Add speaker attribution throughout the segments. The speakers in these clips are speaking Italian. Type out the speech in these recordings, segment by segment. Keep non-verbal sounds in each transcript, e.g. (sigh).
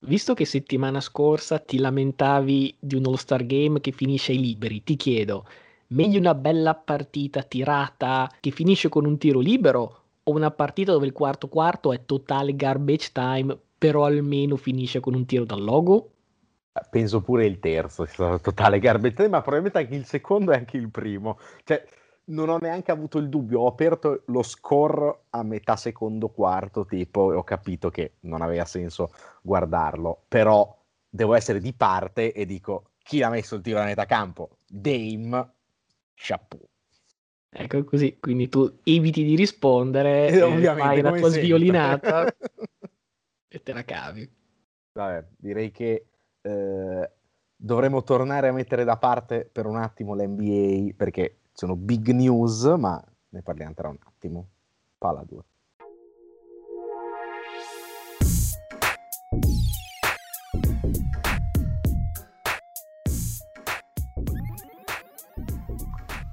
Speaker 1: visto che settimana scorsa ti lamentavi di un All-Star Game che finisce ai liberi, ti chiedo, meglio una bella partita tirata che finisce con un tiro libero o una partita dove il quarto quarto è totale garbage time, però almeno finisce con un tiro dal logo?
Speaker 2: Penso pure il terzo totale garbage time, ma probabilmente anche il secondo e anche il primo. Cioè, non ho neanche avuto il dubbio, ho aperto lo score a metà secondo quarto, tipo, e ho capito che non aveva senso guardarlo, però devo essere di parte e dico, chi ha messo il tiro a metà campo? Dame, chapeau.
Speaker 1: Ecco così, quindi tu eviti di rispondere, (laughs) e ovviamente, fai la tua sempre. sviolinata (laughs) e te la cavi.
Speaker 2: Vabbè, direi che eh, dovremmo tornare a mettere da parte per un attimo l'NBA perché sono big news, ma ne parliamo tra un attimo. Pala 2.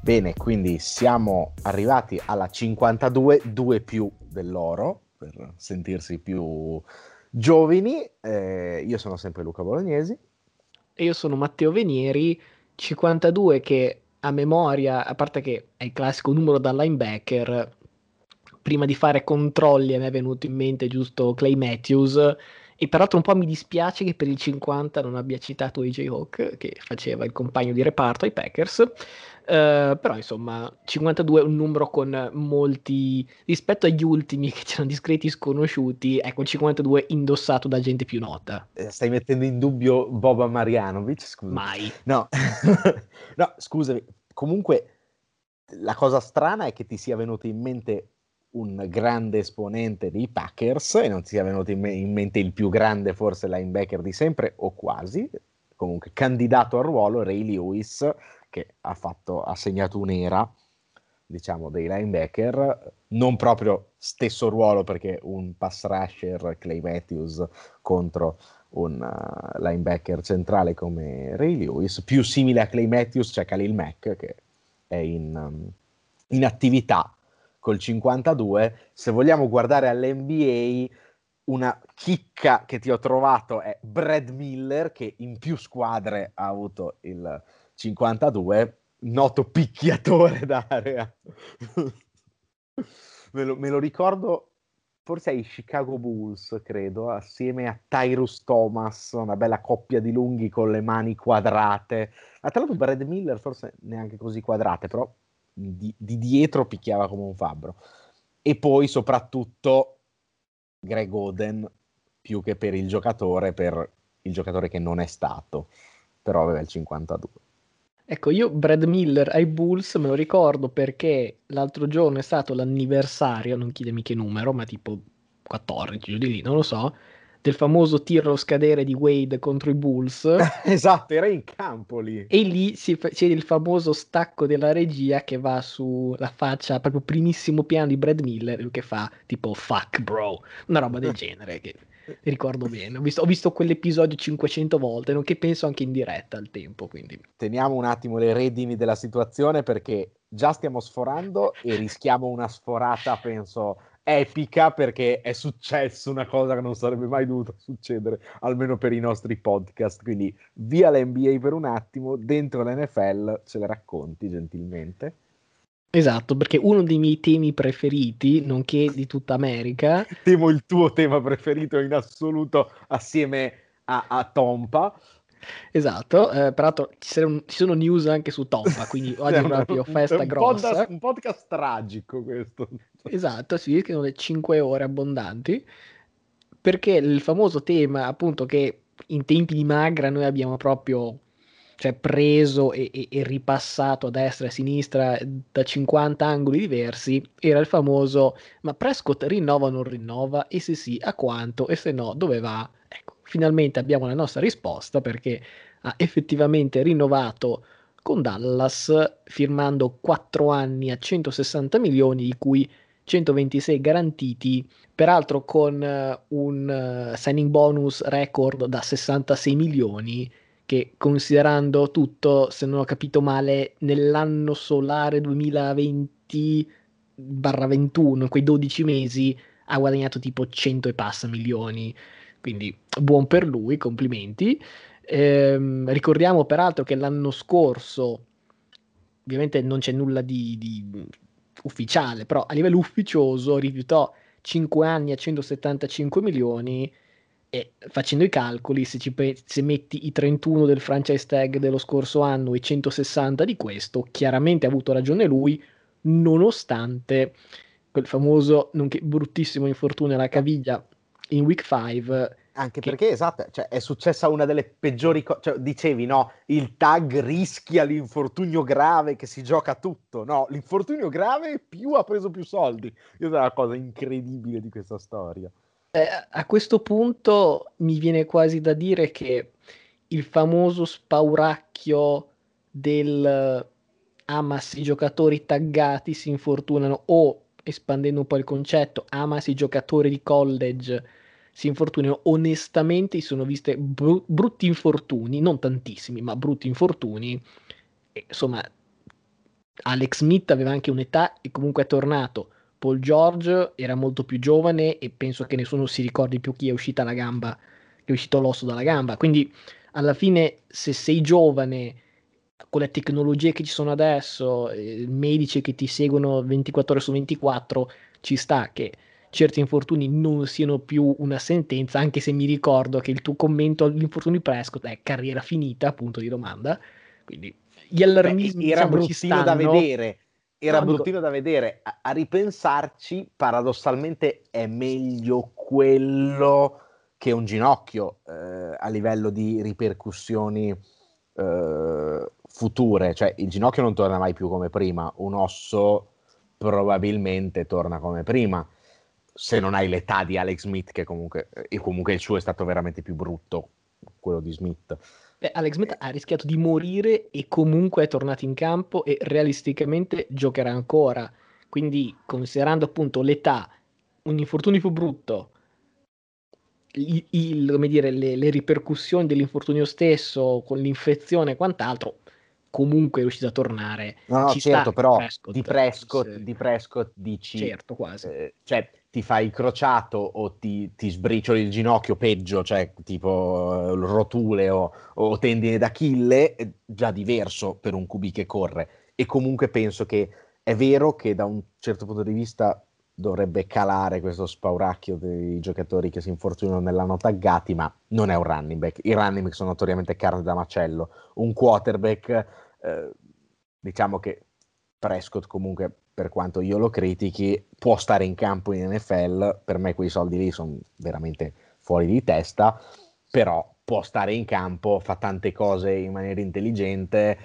Speaker 2: Bene, quindi siamo arrivati alla 52, 2 più dell'oro, per sentirsi più giovani. Eh, io sono sempre Luca Bolognesi.
Speaker 1: E io sono Matteo Venieri, 52 che a memoria, a parte che è il classico numero da linebacker, prima di fare controlli a me è venuto in mente giusto Clay Matthews e peraltro un po' mi dispiace che per il 50 non abbia citato AJ Hawk che faceva il compagno di reparto ai Packers Uh, però insomma 52 è un numero con molti rispetto agli ultimi che c'erano discreti sconosciuti ecco il 52 indossato da gente più nota.
Speaker 2: Eh, stai mettendo in dubbio Boba Marianovic scusa.
Speaker 1: Mai.
Speaker 2: No. (laughs) No scusami. Comunque la cosa strana è che ti sia venuto in mente un grande esponente dei Packers e non ti sia venuto in, me- in mente il più grande forse linebacker di sempre o quasi. Comunque candidato al ruolo Ray Lewis che ha, fatto, ha segnato un'era diciamo dei linebacker non proprio stesso ruolo perché un pass rusher Clay Matthews contro un uh, linebacker centrale come Ray Lewis più simile a Clay Matthews c'è Khalil Mack che è in, um, in attività col 52 se vogliamo guardare all'NBA una chicca che ti ho trovato è Brad Miller che in più squadre ha avuto il 52, noto picchiatore d'area. me, lo, me, lo, ricordo forse ai Chicago Bulls, credo, assieme a Tyrus Thomas, una bella coppia di lunghi con le mani quadrate. Ma tra l'altro Brad Miller forse neanche così quadrate, però di, di dietro picchiava come un fabbro. E poi soprattutto Greg Oden, più che per il giocatore, per il giocatore che non è stato, però aveva il 52.
Speaker 1: Ecco, io Brad Miller ai Bulls me lo ricordo perché l'altro giorno è stato l'anniversario, non chiedemi che numero, ma tipo 14, giù di lì, non lo so, del famoso tiro scadere di Wade contro i Bulls. (laughs)
Speaker 2: esatto, era in campo lì.
Speaker 1: E lì si fa- c'è il famoso stacco della regia che va sulla faccia, proprio primissimo piano di Brad Miller, che fa tipo fuck bro, una roba del (laughs) genere che ricordo bene. Ho visto, ho visto, quell'episodio 500 volte, nonché penso anche in diretta al tempo. Quindi.
Speaker 2: Teniamo un attimo le redini della situazione perché già stiamo sforando e rischiamo una sforata, penso, epica perché è successo una cosa che non sarebbe mai dovuta succedere, almeno per i nostri podcast. Quindi via l'NBA per un attimo, dentro l'NFL ce le racconti gentilmente.
Speaker 1: Esatto, perché uno dei miei temi preferiti, nonché di tutta America... (laughs)
Speaker 2: Temo il tuo tema preferito in assoluto assieme a, a Tompa.
Speaker 1: Esatto, eh, peraltro ci, ci, sono news anche su Tompa, quindi (laughs) oggi è proprio festa un grossa.
Speaker 2: Podcast, un podcast tragico questo. (laughs)
Speaker 1: Esatto, si rischiano le 5 ore abbondanti, perché il famoso tema appunto che in tempi di magra noi abbiamo proprio cioè preso e, e, e, ripassato a destra e a sinistra da 50 angoli diversi, era il famoso ma Prescott rinnova o non rinnova? E se sì, a quanto? E se no, dove va? Ecco, finalmente abbiamo la nostra risposta perché ha effettivamente rinnovato con Dallas firmando 4 anni a 160 milioni di cui 126 garantiti, peraltro con uh, un uh, signing bonus record da 66 milioni che considerando tutto, se non ho capito male, nell'anno solare 2020-21, quei 12 mesi, ha guadagnato tipo 100 e passa milioni. quindi buon per lui, complimenti. Ehm, ricordiamo peraltro che l'anno scorso, ovviamente non c'è nulla di, di ufficiale, però a livello ufficioso rifiutò 5 anni a 175 milioni e facendo i calcoli, se, ci, se metti i 31 del franchise tag dello scorso anno e 160 di questo, chiaramente ha avuto ragione lui, nonostante quel famoso, nonché bruttissimo infortunio alla caviglia in week 5
Speaker 2: anche che... perché, esatto, cioè, è successa una delle peggiori cose. Cioè, dicevi, no, il tag rischia l'infortunio grave che si gioca tutto. No, l'infortunio grave più ha preso più soldi. Io è la cosa incredibile di questa storia.
Speaker 1: Eh, a questo punto mi viene quasi da dire che il famoso spauracchio del ah ma se i giocatori taggati si infortunano o espandendo un po' il concetto ah se i giocatori di college si infortunino, onestamente sono viste bru- brutti infortuni, non tantissimi, ma brutti infortuni. E, insomma, Alex Smith aveva anche un'età e comunque è tornato. Paul George era molto più giovane e penso che nessuno si ricordi più chi è uscita la gamba, che è uscito l'osso dalla gamba. Quindi alla fine, se sei giovane, con le tecnologie che ci sono adesso, eh, medici che ti seguono 24 ore su 24, ci sta che certi infortuni non siano più una sentenza, anche se mi ricordo che il tuo commento all'infortunio Prescott è carriera finita, punto di domanda. Quindi gli allarmismi
Speaker 2: Beh, era diciamo, bruttino da vedere. Era no, bruttino da vedere. A, a, ripensarci, paradossalmente, è meglio quello che un ginocchio eh, a livello di ripercussioni eh, future. Cioè, il ginocchio non torna mai più come prima, un osso probabilmente torna come prima se non hai l'età di Alex Smith, che comunque, e comunque il suo è stato veramente più brutto, quello di Smith.
Speaker 1: Beh, Alex Smith ha rischiato di morire e comunque è tornato in campo e realisticamente giocherà ancora. Quindi, considerando appunto l'età, un infortunio più brutto, il, il, come dire, le, le ripercussioni dell'infortunio stesso con l'infezione e quant'altro, comunque è riuscito a tornare.
Speaker 2: No, no, certo, però Prescott, di, Prescott, di Prescott dici...
Speaker 1: Certo, quasi.
Speaker 2: Eh, cioè, ti fai crociato o ti, ti sbricioli il ginocchio peggio, cioè tipo uh, rotule o, o tendine d'Achille, è già diverso per un QB che corre. E comunque penso che è vero che da un certo punto di vista dovrebbe calare questo spauracchio dei giocatori che si infortunano nell'anno taggati, ma non è un running back. I running back sono notoriamente carne da macello. Un quarterback, eh, diciamo che Prescott comunque per quanto io lo critichi, può stare in campo in NFL, per me quei soldi lì sono veramente fuori di testa, però può stare in campo, fa tante cose in maniera intelligente,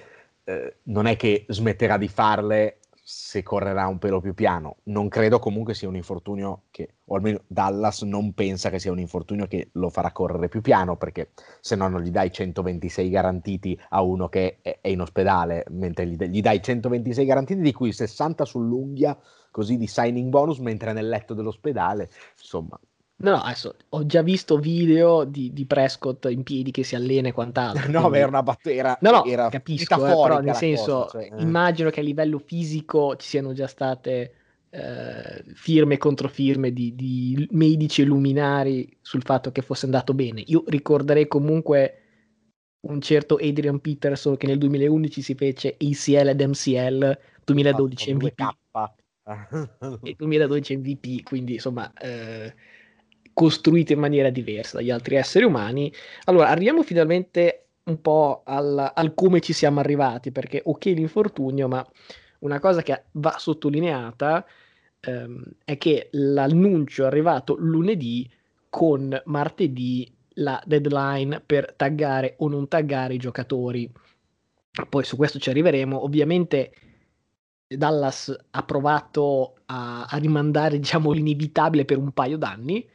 Speaker 2: eh, non è che smetterà di farle se correrà un pelo più piano. Non credo comunque sia un infortunio che, o almeno Dallas non pensa che sia un infortunio che lo farà correre più piano, perché se no non gli dai 126 garantiti a uno che è, è in ospedale, mentre gli, gli, dai 126 garantiti, di cui 60 sull'unghia, così di signing bonus, mentre è nel letto dell'ospedale. Insomma,
Speaker 1: No, no, adesso ho già visto video di, di Prescott in piedi che si allena e quant'altro. (laughs)
Speaker 2: no, quindi... era una batteria.
Speaker 1: No, no, era capisco, eh, però nel senso, cosa, cioè, eh. immagino che a livello fisico ci siano già state eh, firme e controfirme di, di medici e luminari sul fatto che fosse andato bene. Io ricorderei comunque un certo Adrian Peterson che nel 2011 si fece ACL ed MCL, 2012 MVP. e 2012 MVP, quindi insomma... Eh, costruite in maniera diversa dagli altri esseri umani. Allora, arriviamo finalmente un po' al, al come ci siamo arrivati, perché ok l'infortunio, ma una cosa che va sottolineata ehm, è che l'annuncio è arrivato lunedì con martedì la deadline per taggare o non taggare i giocatori. Poi su questo ci arriveremo. Ovviamente Dallas ha provato a, a rimandare (laughs) diciamo, l'inevitabile per un paio d'anni,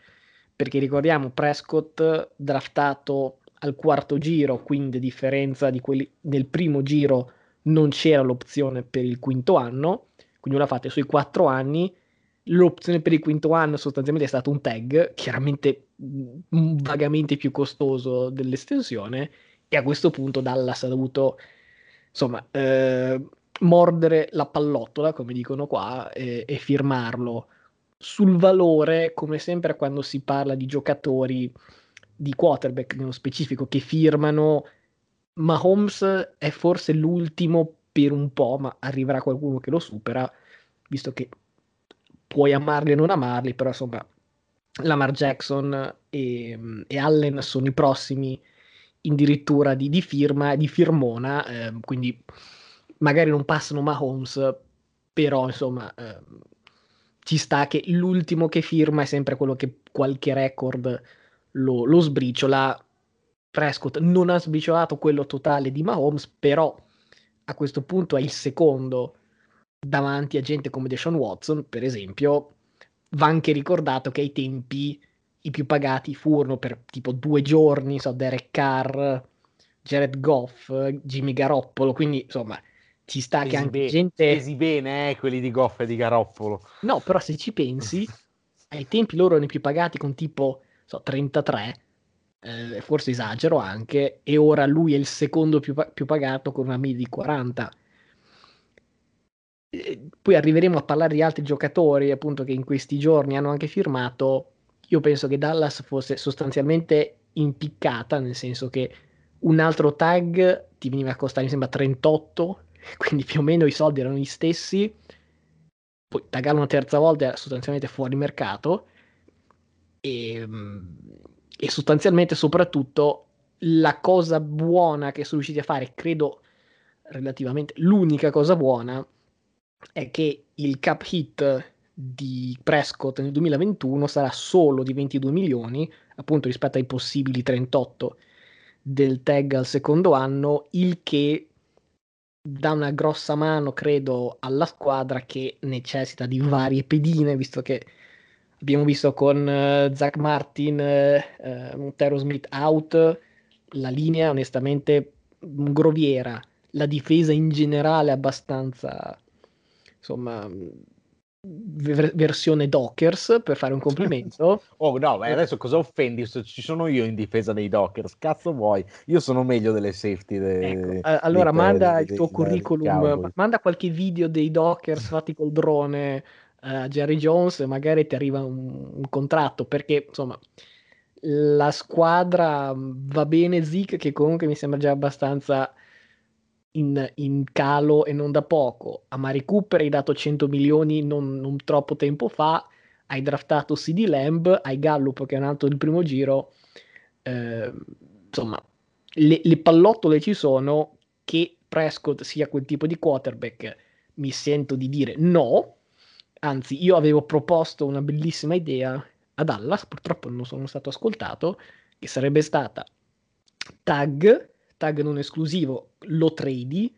Speaker 1: perché ricordiamo Prescott draftato al quarto giro, quindi a differenza di quelli nel primo giro non c'era l'opzione per il quinto anno, quindi una fate sui quattro anni, l'opzione per il quinto anno sostanzialmente è stato un tag, chiaramente mm, vagamente più costoso dell'estensione, e a questo punto Dallas ha dovuto insomma eh, mordere la pallottola, come dicono qua, e, e firmarlo sul valore, come sempre quando si parla di giocatori, di quarterback nello specifico che firmano, Mahomes è forse l'ultimo per un po', ma arriverà qualcuno che lo supera, visto che puoi amarli o non amarli, però insomma Lamar Jackson e, e Allen sono i prossimi addirittura di, di firma, di firmona, eh, quindi magari non passano Mahomes, però insomma eh, ci sta che l'ultimo che firma è sempre quello che qualche record lo, lo sbriciola. Prescott non ha sbriciolato quello totale di Mahomes, però a questo punto è il secondo davanti a gente come Deshaun Watson, per esempio. Va anche ricordato che ai tempi i più pagati furono per tipo due giorni, so, Derek Carr, Jared Goff, Jimmy Garoppolo, quindi insomma ci sta
Speaker 2: Pesi
Speaker 1: che anche
Speaker 2: be-
Speaker 1: gente...
Speaker 2: Pesi bene, eh, quelli di Goff e di Garoppolo.
Speaker 1: No, però se ci pensi, (laughs) ai tempi loro erano i più pagati con tipo so, 33, eh, forse esagero anche, e ora lui è il secondo più, più pagato con una media di 40. E poi arriveremo a parlare di altri giocatori, appunto, che in questi giorni hanno anche firmato. Io penso che Dallas fosse sostanzialmente impiccata, nel senso che un altro tag ti veniva a costare, mi sembra, 38, (laughs) quindi più o meno i soldi erano gli stessi. Poi taggarlo una terza volta era sostanzialmente fuori mercato. E, e sostanzialmente, soprattutto, la cosa buona che sono riusciti a fare, credo relativamente l'unica cosa buona, è che il cap hit di Prescott nel 2021 sarà solo di 22 milioni, appunto rispetto ai possibili 38 del tag al secondo anno, il che dà una grossa mano, credo, alla squadra che necessita di varie pedine, visto che abbiamo visto con uh, Zach Martin, uh, Montero Smith out, la linea onestamente groviera, la difesa in generale abbastanza, insomma, versione Dockers per fare un complimento. (laughs)
Speaker 2: oh no, ma adesso cosa offendi? Ci sono io in difesa dei Dockers, cazzo vuoi? Io sono meglio delle safety. De,
Speaker 1: ecco, allora dei, manda dei, il tuo curriculum, manda qualche video dei Dockers (laughs) fatti col drone a uh, Jerry Jones e magari ti arriva un, un, contratto perché insomma la squadra va bene Zeke che comunque mi sembra già abbastanza in, in, calo e non da poco. A Mari Cooper hai dato 100 milioni non, non troppo tempo fa, hai draftato CD Lamb, hai Gallup che è nato il primo giro. Eh, insomma, le, le, pallottole ci sono. Che Prescott sia quel tipo di quarterback, mi sento di dire no. Anzi, io avevo proposto una bellissima idea a Dallas, purtroppo non sono stato ascoltato, che sarebbe stata tag tag non esclusivo, lo tradi,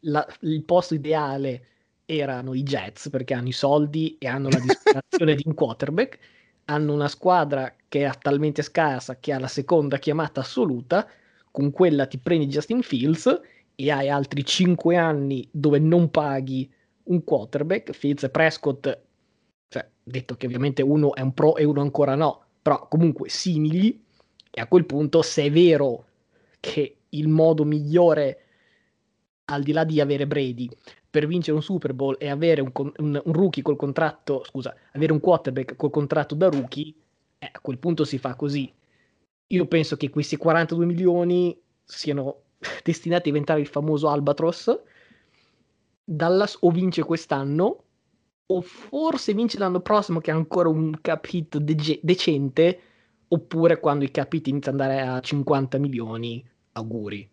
Speaker 1: la, il posto ideale erano i Jets perché hanno i soldi e hanno la disperazione (laughs) di un quarterback, hanno una squadra che è talmente scarsa che ha la seconda chiamata assoluta, con quella ti prendi Justin Fields e hai altri 5 anni dove non paghi un quarterback, Fields e Prescott, cioè detto che ovviamente uno è un pro e uno ancora no, però comunque simili, e a quel punto se è vero che il modo migliore, al di là di avere Brady, per vincere un Super Bowl e avere un, un, un rookie col contratto, scusa, avere un quarterback col contratto da rookie, eh, a quel punto si fa così. Io penso che questi 42 milioni siano (laughs) destinati a diventare il famoso Albatros. Dallas o vince quest'anno, o forse vince l'anno prossimo che ha ancora un cap hit de- decente, oppure quando i cap hit iniziano ad andare a 50 milioni auguri.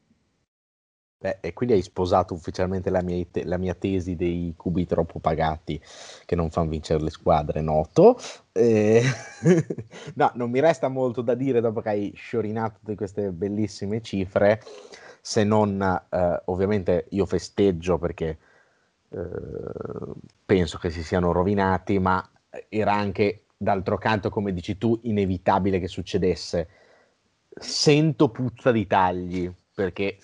Speaker 2: Beh, e quindi hai sposato ufficialmente la mia, te- la mia, tesi dei cubi troppo pagati che non fanno vincere le squadre, noto. Eh... (laughs) no, non mi resta molto da dire dopo che hai sciorinato tutte queste bellissime cifre, se non eh, ovviamente io festeggio perché eh, penso che si siano rovinati, ma era anche d'altro canto, come dici tu, inevitabile che succedesse sento puzza di tagli perché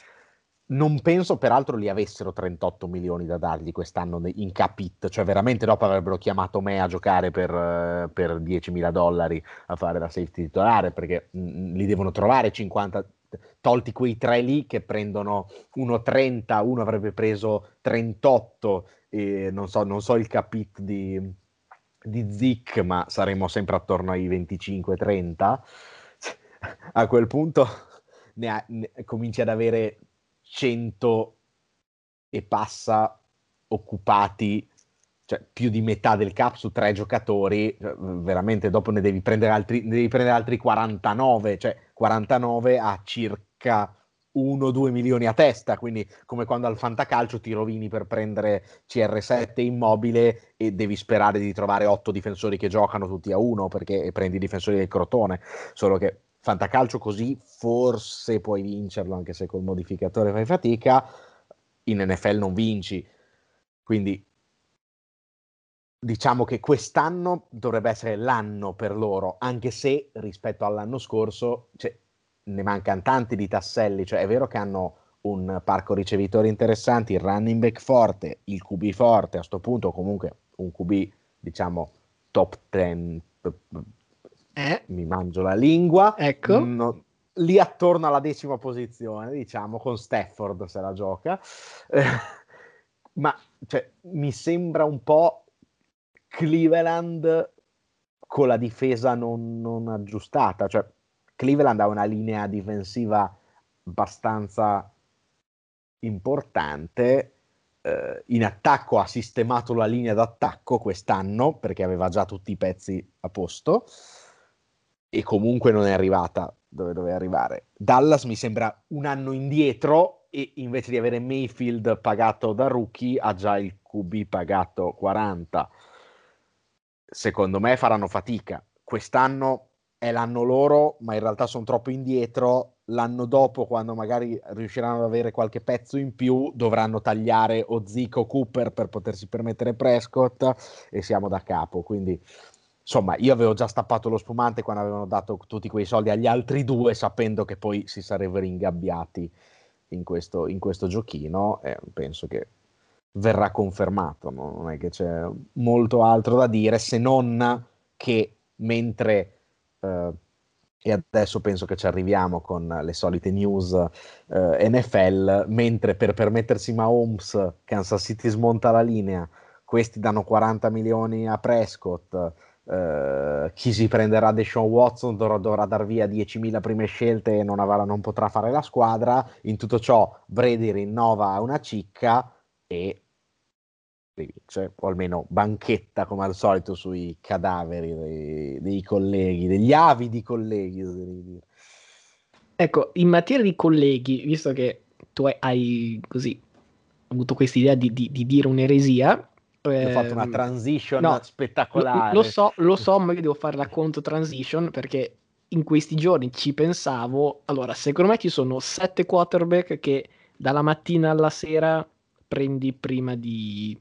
Speaker 2: non penso peraltro li avessero 38 milioni da dargli quest'anno in capit, cioè veramente dopo avrebbero chiamato me a giocare per, per 10 mila dollari a fare la safety titolare perché mh, mm, li devono trovare 50, tolti quei tre lì che prendono 1,30, uno avrebbe preso 38 e non so, non so il capit di, di Zic ma saremo sempre attorno ai 25-30 a quel punto ne, ha, ne cominci ad avere 100 e passa occupati cioè più di metà del cap su tre giocatori, cioè, veramente dopo ne devi prendere altri, ne devi prendere altri 49, cioè 49 a circa 1-2 milioni a testa, quindi come quando al fantacalcio ti rovini per prendere CR7 immobile e devi sperare di trovare 8 difensori che giocano tutti a uno perché prendi i difensori del Crotone, solo che fantacalcio così forse puoi vincerlo anche se col modificatore fai fatica, in NFL non vinci. Quindi diciamo che quest'anno dovrebbe essere l'anno per loro, anche se rispetto all'anno scorso cioè, ne mancano tanti di tasselli, cioè è vero che hanno un parco ricevitori interessanti, il running back forte, il QB forte, a questo punto comunque un QB diciamo top 10, eh? mi mangio la lingua,
Speaker 1: ecco.
Speaker 2: No, lì attorno alla decima posizione, diciamo, con Stafford se la gioca, ma cioè, mi sembra un po' Cleveland con la difesa non, non aggiustata, cioè Cleveland ha una linea difensiva abbastanza importante. Eh, in attacco ha sistemato la linea d'attacco quest'anno perché aveva già tutti i pezzi a posto e comunque non è arrivata dove doveva arrivare. Dallas mi sembra un anno indietro e invece di avere Mayfield pagato da rookie ha già il QB pagato 40 secondo me faranno fatica. Quest'anno è l'anno loro, ma in realtà sono troppo indietro. L'anno dopo, quando magari riusciranno ad avere qualche pezzo in più, dovranno tagliare o Zico Cooper per potersi permettere Prescott e siamo da capo. Quindi, insomma, io avevo già stappato lo spumante quando avevano dato tutti quei soldi agli altri due, sapendo che poi si sarebbero ingabbiati in questo, in questo giochino. E penso che verrà confermato, no? non è che c'è molto altro da dire se non che mentre eh, e adesso penso che ci arriviamo con le solite news eh, NFL, mentre per permettersi Mahomes Kansas City smonta la linea, questi danno 40 milioni a Prescott, Uh, chi si prenderà Deshaun Watson dovrà, dovrà dar via 10.000 prime scelte e non, avrà, non, potrà fare la squadra. In tutto ciò, Brady rinnova una cicca e cioè, o almeno banchetta come al solito sui cadaveri dei, dei colleghi, degli avidi colleghi.
Speaker 1: Ecco, in materia di colleghi, visto che tu hai così avuto questa idea di, di, di dire un'eresia,
Speaker 2: ho fatto una ehm, transition no, spettacolare.
Speaker 1: Lo, lo, so, lo so, ma io devo fare la conto transition perché in questi giorni ci pensavo. Allora, secondo me ci sono sette quarterback che dalla mattina alla sera prendi prima di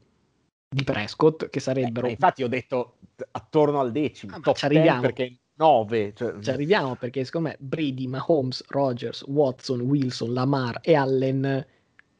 Speaker 1: di Prescott, che sarebbero...
Speaker 2: Eh, infatti ho detto attorno al decimo, ah, top ci arriviamo. perché 9. Cioè...
Speaker 1: Ci arriviamo perché secondo me Brady, Mahomes, Rogers, Watson, Wilson, Lamar e Allen,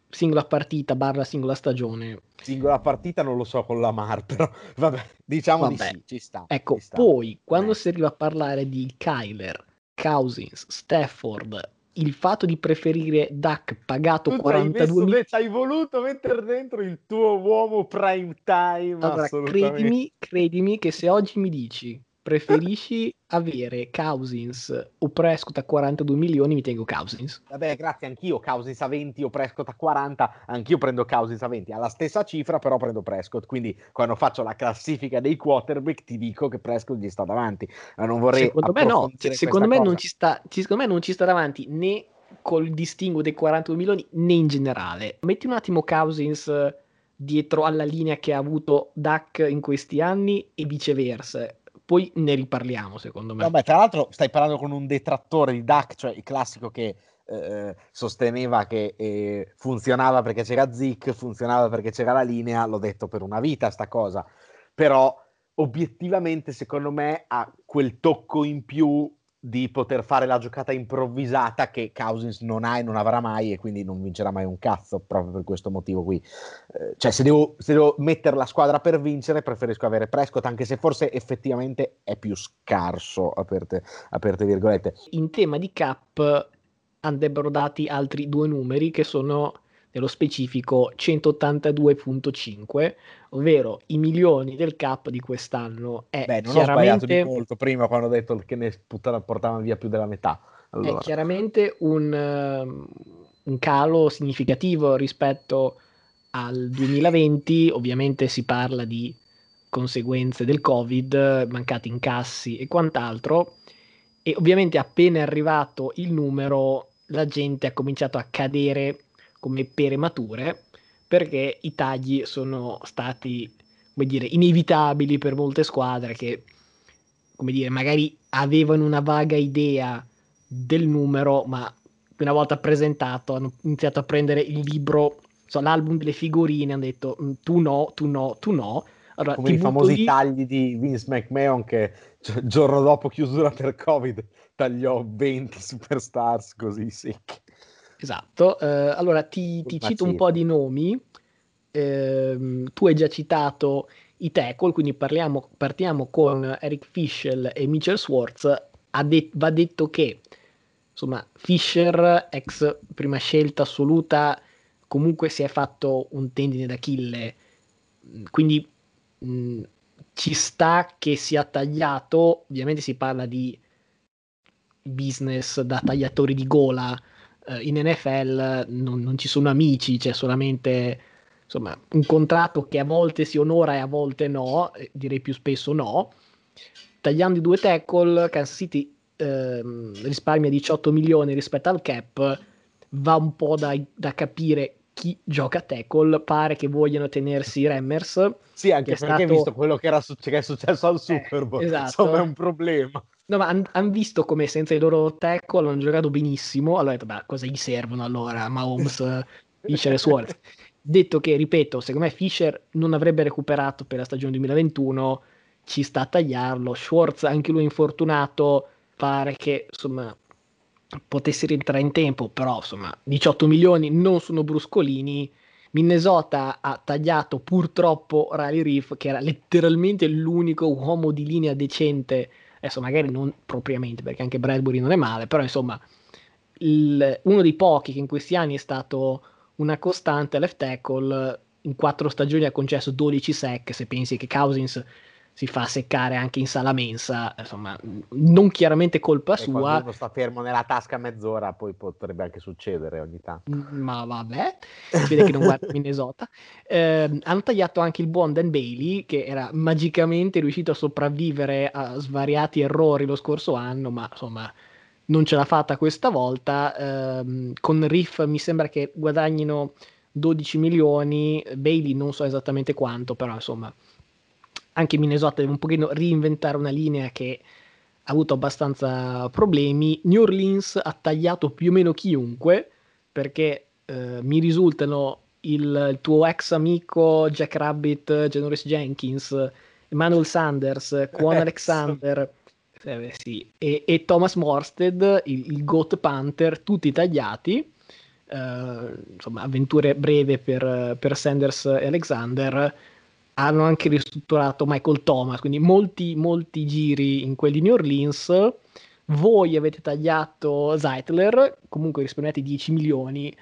Speaker 1: singola partita barra singola stagione.
Speaker 2: Singola partita non lo so con Lamar, (laughs) però vabbè, diciamo vabbè. di sì, ci sta.
Speaker 1: Ecco,
Speaker 2: ci sta.
Speaker 1: poi quando eh. si arriva a parlare di Kyler, Cousins, Stafford, il fatto di preferire Duck pagato tu 42
Speaker 2: milioni. Ci hai voluto mettere dentro il tuo uomo prime time.
Speaker 1: Allora, credimi, credimi che se oggi mi dici preferisci avere Cousins o Prescott a 42 milioni, mi tengo Cousins.
Speaker 2: Vabbè, grazie, anch'io Cousins a 20 o Prescott a 40, anch'io prendo Cousins a 20, alla stessa cifra però prendo Prescott, quindi quando faccio la classifica dei quarterback ti dico che Prescott gli sta davanti, ma non vorrei
Speaker 1: Secondo me no, secondo me, non ci sta, secondo me non ci sta davanti né col distinguo dei 42 milioni né in generale. Metti un attimo Cousins dietro alla linea che ha avuto Duck in questi anni e viceversa poi ne riparliamo secondo me.
Speaker 2: Vabbè, tra l'altro stai parlando con un detrattore di Duck, cioè il classico che eh, sosteneva che eh, funzionava perché c'era Zic, funzionava perché c'era la linea, l'ho detto per una vita sta cosa, però obiettivamente secondo me ha quel tocco in più di poter fare la giocata improvvisata che Cousins non ha e non avrà mai e quindi non vincerà mai un cazzo proprio per questo motivo qui. Eh, cioè se devo, se devo, mettere la squadra per vincere preferisco avere Prescott anche se forse effettivamente è più scarso, aperte, aperte virgolette.
Speaker 1: In tema di cap andrebbero dati altri due numeri che sono nello specifico 182.5, ovvero i milioni del cap di quest'anno. È
Speaker 2: Beh, non
Speaker 1: chiaramente...
Speaker 2: ho sbagliato di molto prima quando ho detto che ne portavano via più della metà.
Speaker 1: Allora. È chiaramente un, um, un calo significativo rispetto al 2020, ovviamente si parla di conseguenze del Covid, mancati incassi e quant'altro, e ovviamente appena è arrivato il numero la gente ha cominciato a cadere come pere mature perché i tagli sono stati, come dire, inevitabili per molte squadre che, come dire, magari avevano una vaga idea del numero, ma una volta presentato hanno iniziato a prendere il libro, so, l'album delle figurine, hanno detto mm, tu no, tu no, tu no.
Speaker 2: Allora, Come i famosi lì... tagli di Vince McMahon che il giorno dopo chiusura per Covid tagliò 20 superstars così secchi.
Speaker 1: Esatto, eh, allora ti, ti cito un po' di nomi, eh, tu hai già citato i tackle, quindi parliamo, partiamo con Eric Fischel e Mitchell Swartz, de- va detto che insomma Fischer, ex prima scelta assoluta, comunque si è fatto un tendine d'Achille, quindi mh, ci sta che sia tagliato, ovviamente si parla di business da tagliatori di gola, eh, in NFL non, non, ci sono amici, c'è solamente insomma, un contratto che a volte si onora e a volte no, direi più spesso no. Tagliando i due tackle, Kansas City ehm, risparmia 18 milioni rispetto al cap, va un po' da, da capire chi gioca a tackle, pare che vogliano tenersi i Rammers.
Speaker 2: Sì, anche perché stato... visto quello che, era che, è successo al Super Bowl, eh, esatto. insomma è un problema.
Speaker 1: No, ma hanno han visto come senza i loro tackle hanno giocato benissimo. Allora beh, cosa gli servono allora Mahomes, Fischer e Suarez? Detto che, ripeto, secondo me Fischer non avrebbe recuperato per la stagione 2021, ci sta a tagliarlo. Schwartz, anche lui infortunato, pare che insomma potesse rientrare in tempo, però insomma 18 milioni non sono bruscolini. Minnesota ha tagliato purtroppo Riley Reef, che era letteralmente l'unico uomo di linea decente adesso magari non propriamente perché anche Bradbury non è male, però insomma il, uno dei pochi che in questi anni è stato una costante left tackle, in quattro stagioni ha concesso 12 sec, se pensi che Cousins si fa seccare anche in sala mensa, insomma, non chiaramente colpa e sua.
Speaker 2: Uno sta fermo nella tasca mezz'ora, poi potrebbe anche succedere ogni tanto.
Speaker 1: Mm, ma vabbè, si vede che non guarda (laughs) Minnesota. Eh, hanno tagliato anche il buon Dan Bailey, che era magicamente riuscito a sopravvivere a svariati errori lo scorso anno, ma insomma non ce l'ha fatta questa volta. Eh, con Riff mi sembra che guadagnino 12 milioni, Bailey non so esattamente quanto, però insomma anche Minnesota deve un pochino reinventare una linea che ha avuto abbastanza problemi. New Orleans ha tagliato più o meno chiunque perché eh, mi risultano il, il, tuo ex amico Jack Rabbit, Janoris Jenkins, Emmanuel Sanders, Quan Alexander eh, sì, e, e, Thomas Morsted, il, il Goat Panther, tutti tagliati. Eh, insomma, avventure breve per, per Sanders e Alexander hanno anche ristrutturato Michael Thomas, quindi molti, molti giri in quelli di New Orleans. Voi avete tagliato Zeitler, comunque risparmiate 10 milioni.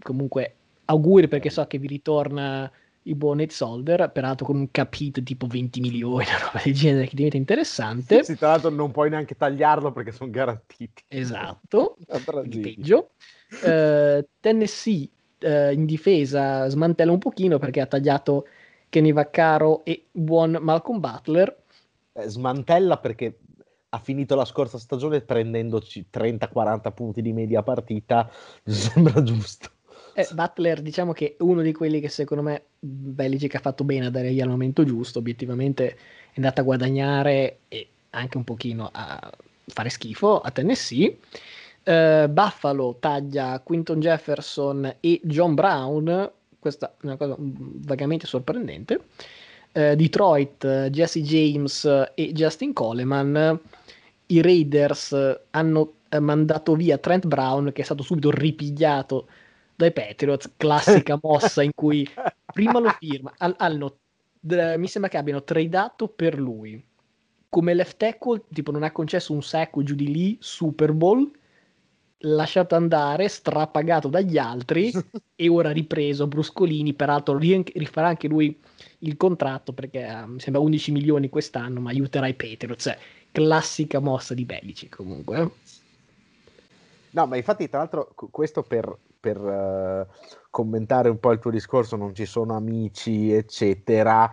Speaker 1: Comunque auguri perché so che vi ritorna il buon Nate Solder, peraltro con un capito tipo 20 milioni, (laughs) una roba del genere che diventa interessante.
Speaker 2: Sì, tra l'altro non puoi neanche tagliarlo perché sono garantiti.
Speaker 1: Esatto, il peggio. Uh, Tennessee uh, in difesa smantella un pochino perché ha tagliato Kenny Vaccaro e buon Malcolm Butler.
Speaker 2: Eh, smantella perché ha finito la scorsa stagione prendendoci 30-40 punti di media partita, (laughs) sembra giusto.
Speaker 1: Eh, Butler diciamo che è uno di quelli che secondo me Belichick ha fatto bene a dare gli al momento giusto, obiettivamente è andato a guadagnare e anche un pochino a fare schifo a Tennessee. Uh, Buffalo taglia Quinton Jefferson e John Brown questa è una cosa vagamente sorprendente. Eh, Detroit, Jesse James e Justin Coleman. I Raiders hanno eh, mandato via Trent Brown, che è stato subito ripigliato dai Patriots. Classica (laughs) mossa in cui prima lo firma. Hanno, mi sembra che abbiano tradato per lui come left tackle, tipo non ha concesso un sack giù di lì, Super Bowl lasciato andare, strapagato dagli altri (laughs) e ora ripreso bruscolini, peraltro rifarà anche lui il contratto perché uh, mi sembra 11 milioni quest'anno, ma aiuterà i Patriots, cioè, classica mossa di Bellici comunque. Eh.
Speaker 2: No, ma infatti tra l'altro questo per, per uh, commentare un po' il tuo discorso, non ci sono amici, eccetera,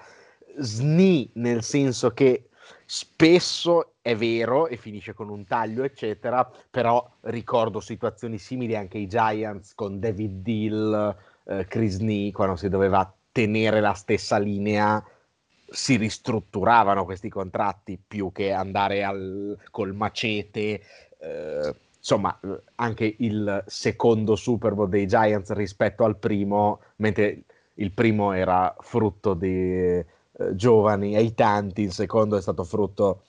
Speaker 2: sni nel senso che spesso è vero e finisce con un taglio, eccetera, però ricordo situazioni simili anche ai Giants con David Dill, eh, Chris Nee, quando si doveva tenere la stessa linea si ristrutturavano questi contratti più che andare al, col macete. Eh, insomma, anche il secondo Super Bowl dei Giants rispetto al primo, mentre il primo era frutto di eh, giovani e i tanti, il secondo è stato frutto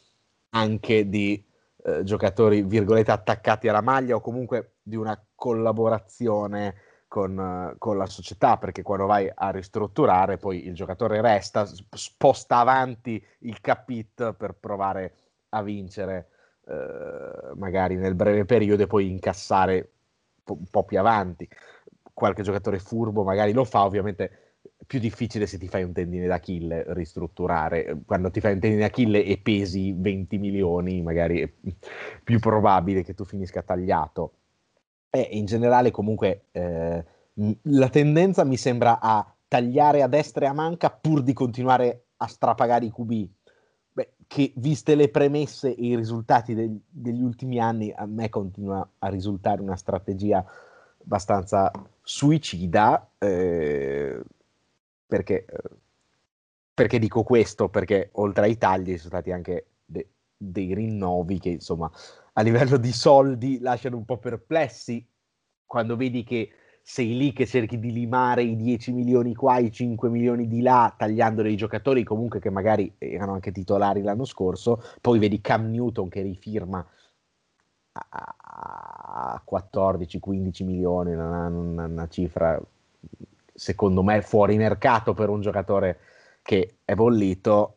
Speaker 2: anche di eh, giocatori, virgolette, attaccati alla maglia o comunque di una collaborazione con, con, la società, perché quando vai a ristrutturare poi il giocatore resta, sposta avanti il capit per provare a vincere eh, magari nel breve periodo e poi incassare un po' più avanti. Qualche giocatore furbo magari lo fa, ovviamente più difficile se ti fai un tendine d'Achille ristrutturare. Quando ti fai un tendine d'Achille e pesi 20 milioni, magari è più probabile che tu finisca tagliato e in generale comunque eh, la tendenza mi sembra a tagliare a destra e a manca pur di continuare a strapagare i QB. Beh, che viste le premesse e i risultati del, degli ultimi anni, a me continua a risultare una strategia abbastanza suicida. Eh, perché, perché, dico questo? Perché oltre ai tagli sono stati anche de, dei rinnovi che insomma a livello di soldi lasciano un po' perplessi quando vedi che sei lì che cerchi di limare i 10 milioni qua, i 5 milioni di là, tagliando dei giocatori comunque che magari erano anche titolari l'anno scorso, poi vedi Cam Newton che rifirma a 14-15 milioni, una, una, una, cifra secondo me fuori mercato per un giocatore che è bollito,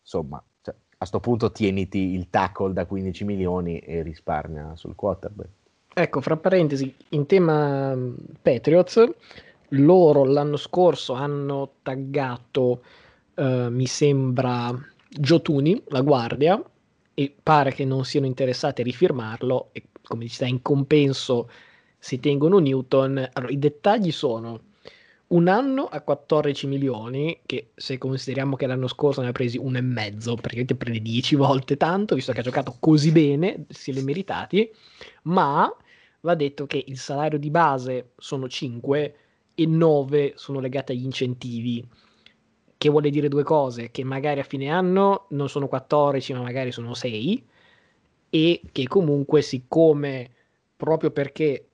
Speaker 2: insomma, cioè, a questo punto tieniti il tackle da 15 milioni e risparmia sul quarterback.
Speaker 1: Ecco, fra parentesi, in tema mm, Patriots, loro l'anno scorso hanno taggato, eh, mi sembra, Giotuni, la guardia, e pare che non siano interessati a rifirmarlo, e come dici, in compenso si tengono Newton. Allora, i dettagli sono un anno a 14 milioni, che se consideriamo che l'anno scorso ne ha presi uno e mezzo, ti prende 10 volte tanto, visto che ha giocato così bene, si li meritati, ma va detto che il salario di base sono 5 e 9 sono legati agli incentivi, che vuole dire due cose, che magari a fine anno non sono 14 ma magari sono 6 e che comunque siccome proprio perché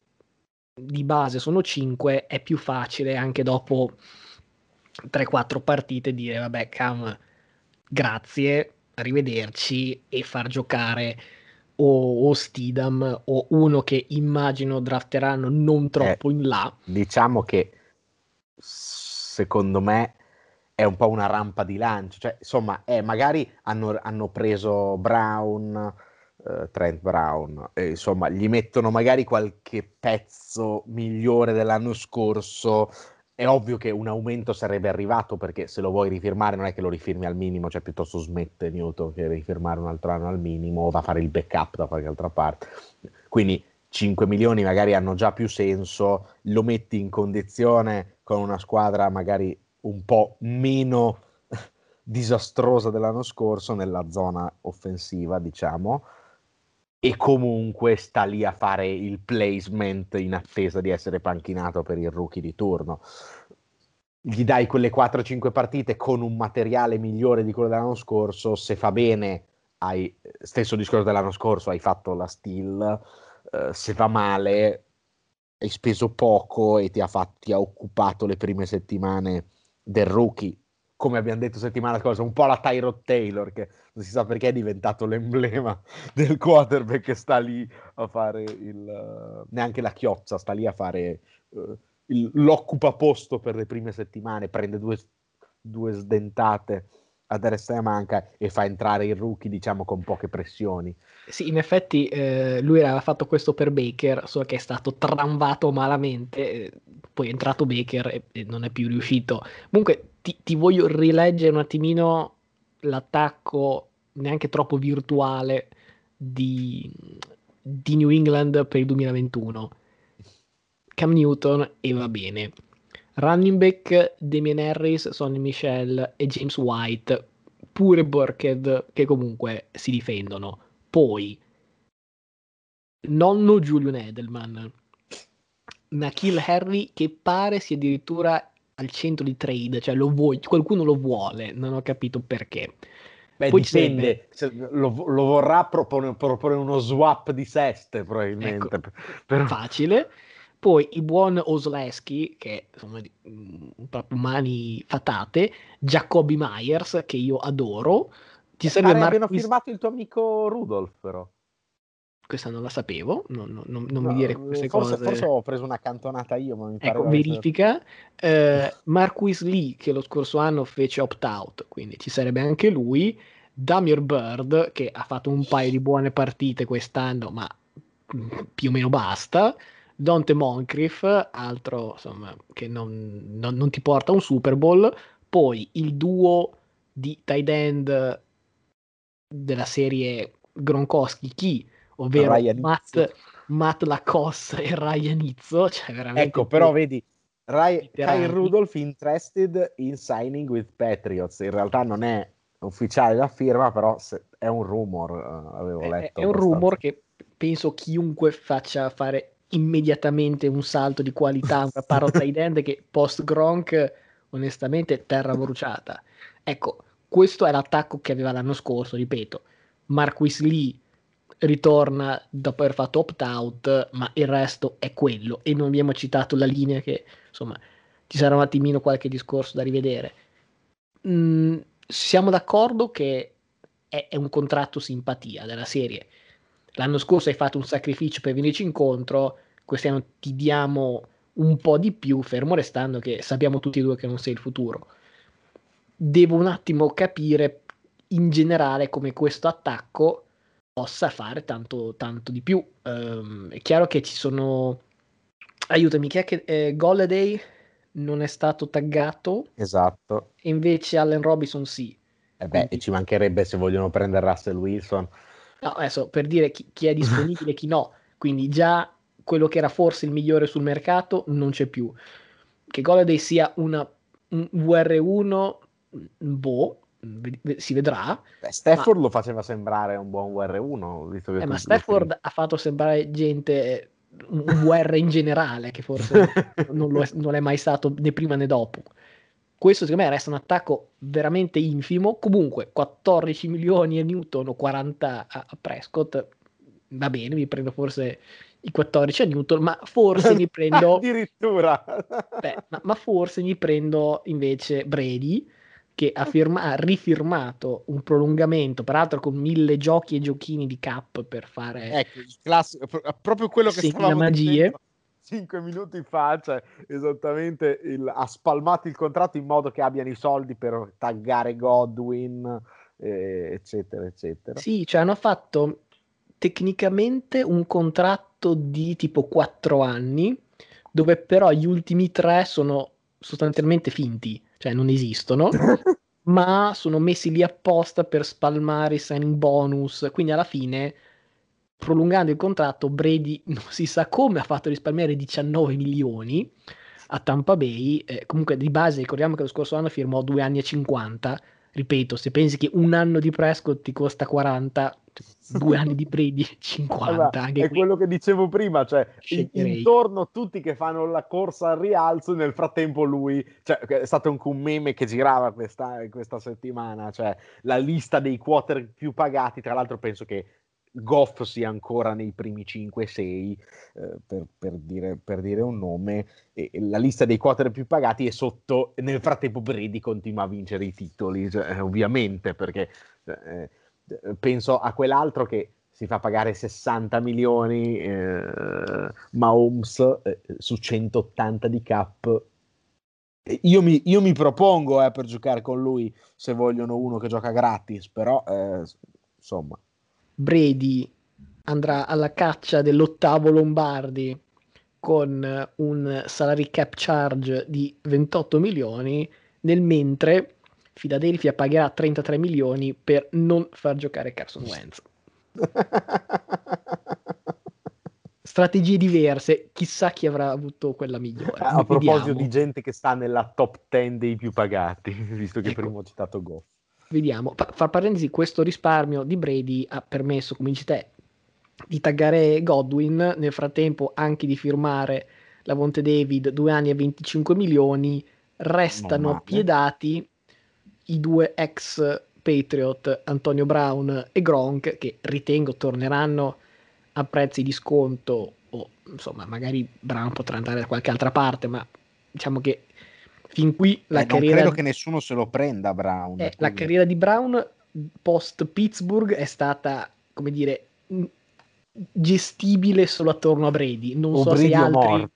Speaker 1: di base sono 5 è più facile anche dopo 3-4 partite dire vabbè Cam grazie arrivederci e far giocare o, o Stidham o uno che immagino drafteranno non troppo eh, in là.
Speaker 2: Diciamo che secondo me è un po' una rampa di lancio, cioè insomma, eh, magari hanno, hanno preso Brown, eh, Trent Brown, e, insomma, gli mettono magari qualche pezzo migliore dell'anno scorso. È ovvio che un aumento sarebbe arrivato perché se lo vuoi rifirmare non è che lo rifirmi al minimo, cioè piuttosto smette Newton che rifirmare un altro anno al minimo o va a fare il backup da qualche altra parte. Quindi 5 milioni magari hanno già più senso, lo metti in condizione con una squadra magari un po' meno (laughs) disastrosa dell'anno scorso nella zona offensiva, diciamo, e comunque sta lì a fare il placement in attesa di essere panchinato per il rookie di turno. Gli dai quelle 4-5 partite con un materiale migliore di quello dell'anno scorso, se fa bene, hai, stesso discorso dell'anno scorso, hai fatto la steal, uh, se va male, hai speso poco e ti ha, fatto, ti ha occupato le prime settimane del rookie come abbiamo detto settimana scorsa, un po' la Tyrod Taylor, che non si sa perché è diventato l'emblema (laughs) del quarterback che sta lì a fare il... neanche la chiozza, sta lì a fare uh, il, l'occupa posto per le prime settimane, prende due, due sdentate adesso manca e fa entrare il rookie diciamo con poche pressioni.
Speaker 1: Sì, in effetti eh, lui aveva fatto questo per Baker, solo che è stato tramvato malamente, eh, poi è entrato Baker e, e, non è più riuscito. Comunque ti, ti voglio rileggere un attimino l'attacco neanche troppo virtuale di, di New England per il 2021. Cam Newton e va bene. Running back Damien Harris, Sonny Michel e James White, pure Burkhead che comunque si difendono. Poi nonno Julian Edelman, Nakil Harry che pare sia addirittura al centro di trade, cioè lo vuoi, qualcuno lo vuole, non ho capito perché.
Speaker 2: Beh, Poi dipende, sarebbe... lo, lo, vorrà proporre, proporre, uno swap di seste probabilmente. Ecco, (laughs)
Speaker 1: però... Facile. Poi il buon Osleski, che insomma proprio mani fatate, Jacoby Myers, che io adoro.
Speaker 2: Ti eh, serve Marquis... abbiano firmato il tuo amico Rudolf, però.
Speaker 1: Questa non la sapevo, non, non, non no, mi dire queste
Speaker 2: forse,
Speaker 1: cose.
Speaker 2: Forse ho preso una cantonata io, ma mi pare
Speaker 1: ecco, verifica. Eh, Marquis Lee, che lo scorso anno fece opt-out, quindi ci sarebbe anche lui. Damir Bird, che ha fatto un paio di buone partite quest'anno, ma più o meno basta. Dante Moncrief, altro insomma, che non, non, non, ti porta a un Super Bowl, poi il duo di tight end della serie Gronkowski chi, ovvero Matt, Matt, Lacoste e Ryan Izzo, cioè veramente
Speaker 2: ecco però vedi Ray, Kyle Rudolph interested in signing with Patriots in realtà non è ufficiale la firma però è un rumor uh, avevo letto
Speaker 1: è, è un rumor che penso chiunque faccia fare immediatamente un salto di qualità, una paro tight (laughs) end che post Gronk onestamente terra bruciata. Ecco, questo è l'attacco che aveva l'anno scorso, ripeto. Marquis Lee ritorna dopo aver fatto opt-out, ma il resto è quello. E non abbiamo citato la linea che, insomma, ci sarà un attimino qualche discorso da rivedere. Mm, siamo d'accordo che è, è un contratto simpatia della serie l'anno scorso hai fatto un sacrificio per venirci incontro, quest'anno ti diamo un po' di più, fermo restando che sappiamo tutti e due che non sei il futuro. Devo un attimo capire in generale come questo attacco possa fare tanto, tanto di più. Um, è chiaro che ci sono... Aiutami, chi è che eh, Golladay non è stato taggato?
Speaker 2: Esatto.
Speaker 1: E invece Allen Robinson sì.
Speaker 2: Eh beh, Quindi... ci mancherebbe se vogliono prendere Russell Wilson.
Speaker 1: No, adesso per dire chi, chi è disponibile e chi no. Quindi già quello che era forse il migliore sul mercato non c'è più. Che Golladay sia una, un VR1, boh, si vedrà.
Speaker 2: Beh, Stafford ma... lo faceva sembrare un buon VR1. Visto
Speaker 1: che eh, ma Stafford ha fatto sembrare gente un VR in generale, che forse (laughs) non, lo è, non è mai stato né prima né dopo. Questo secondo me resta un attacco veramente infimo. Comunque 14 milioni a Newton o 40 a, a Prescott. Va bene, mi prendo forse i 14 a Newton, ma forse mi (laughs) prendo...
Speaker 2: Addirittura!
Speaker 1: Beh, ma, ma, forse mi prendo invece Brady, che ha, firma- ha, rifirmato un prolungamento, peraltro con mille giochi e giochini di cap per fare...
Speaker 2: Ecco, il classico, proprio quello che sì, stavamo magie. dicendo 5 minuti fa, cioè esattamente il, ha spalmato il contratto in modo che abbiano i soldi per taggare Godwin, eh, eccetera, eccetera.
Speaker 1: Sì, cioè hanno fatto tecnicamente un contratto di tipo 4 anni, dove però gli ultimi 3 sono sostanzialmente finti, cioè non esistono, (laughs) ma sono messi lì apposta per spalmare i signing bonus, quindi alla fine prolungando il contratto Brady (laughs) non si sa come ha fatto risparmiare 19 milioni a Tampa Bay, eh, comunque di base ricordiamo che lo scorso anno firmò 2 anni e 50 ripeto, se pensi che un anno di Prescott ti costa 40, due anni di Brady 50. Allora,
Speaker 2: è qui. quello che dicevo prima, cioè intorno tutti che fanno la corsa al rialzo, nel frattempo lui, cioè, è stato anche un meme che girava questa, questa settimana, cioè la lista dei quarter più pagati, tra l'altro penso che Goff sia ancora nei primi 5-6 eh, per, per, dire, per, dire, un nome e, la lista dei quarter più pagati è sotto nel frattempo Brady continua a vincere i titoli cioè, ovviamente perché eh, penso a quell'altro che si fa pagare 60 milioni eh, Mahomes eh, su 180 di cap Io mi, io mi propongo eh, per giocare con lui se vogliono uno che gioca gratis, però eh, insomma.
Speaker 1: Brady andrà alla caccia dell'ottavo Lombardi con un salary cap charge di 28 milioni, nel mentre Philadelphia pagherà 33 milioni per non far giocare Carson Wentz. Strategie diverse, chissà chi avrà avuto quella migliore.
Speaker 2: A proposito di gente che sta nella top 10 dei più pagati, (laughs) visto che ecco. prima ho citato Goff.
Speaker 1: Vediamo, fa, fa parentesi, questo risparmio di Brady ha permesso, come dici te, di taggare Godwin, nel frattempo anche di firmare la Vonte David due anni e 25 milioni, restano piedati i due ex Patriot, Antonio Brown e Gronk, che ritengo torneranno a prezzi di sconto o insomma magari Brown potrà andare da qualche altra parte, ma diciamo che fin qui la
Speaker 2: eh,
Speaker 1: carriera...
Speaker 2: Non credo che nessuno se lo prenda Brown.
Speaker 1: Eh, la carriera di Brown post Pittsburgh è stata, come dire, gestibile solo attorno a Brady. Non so se altri...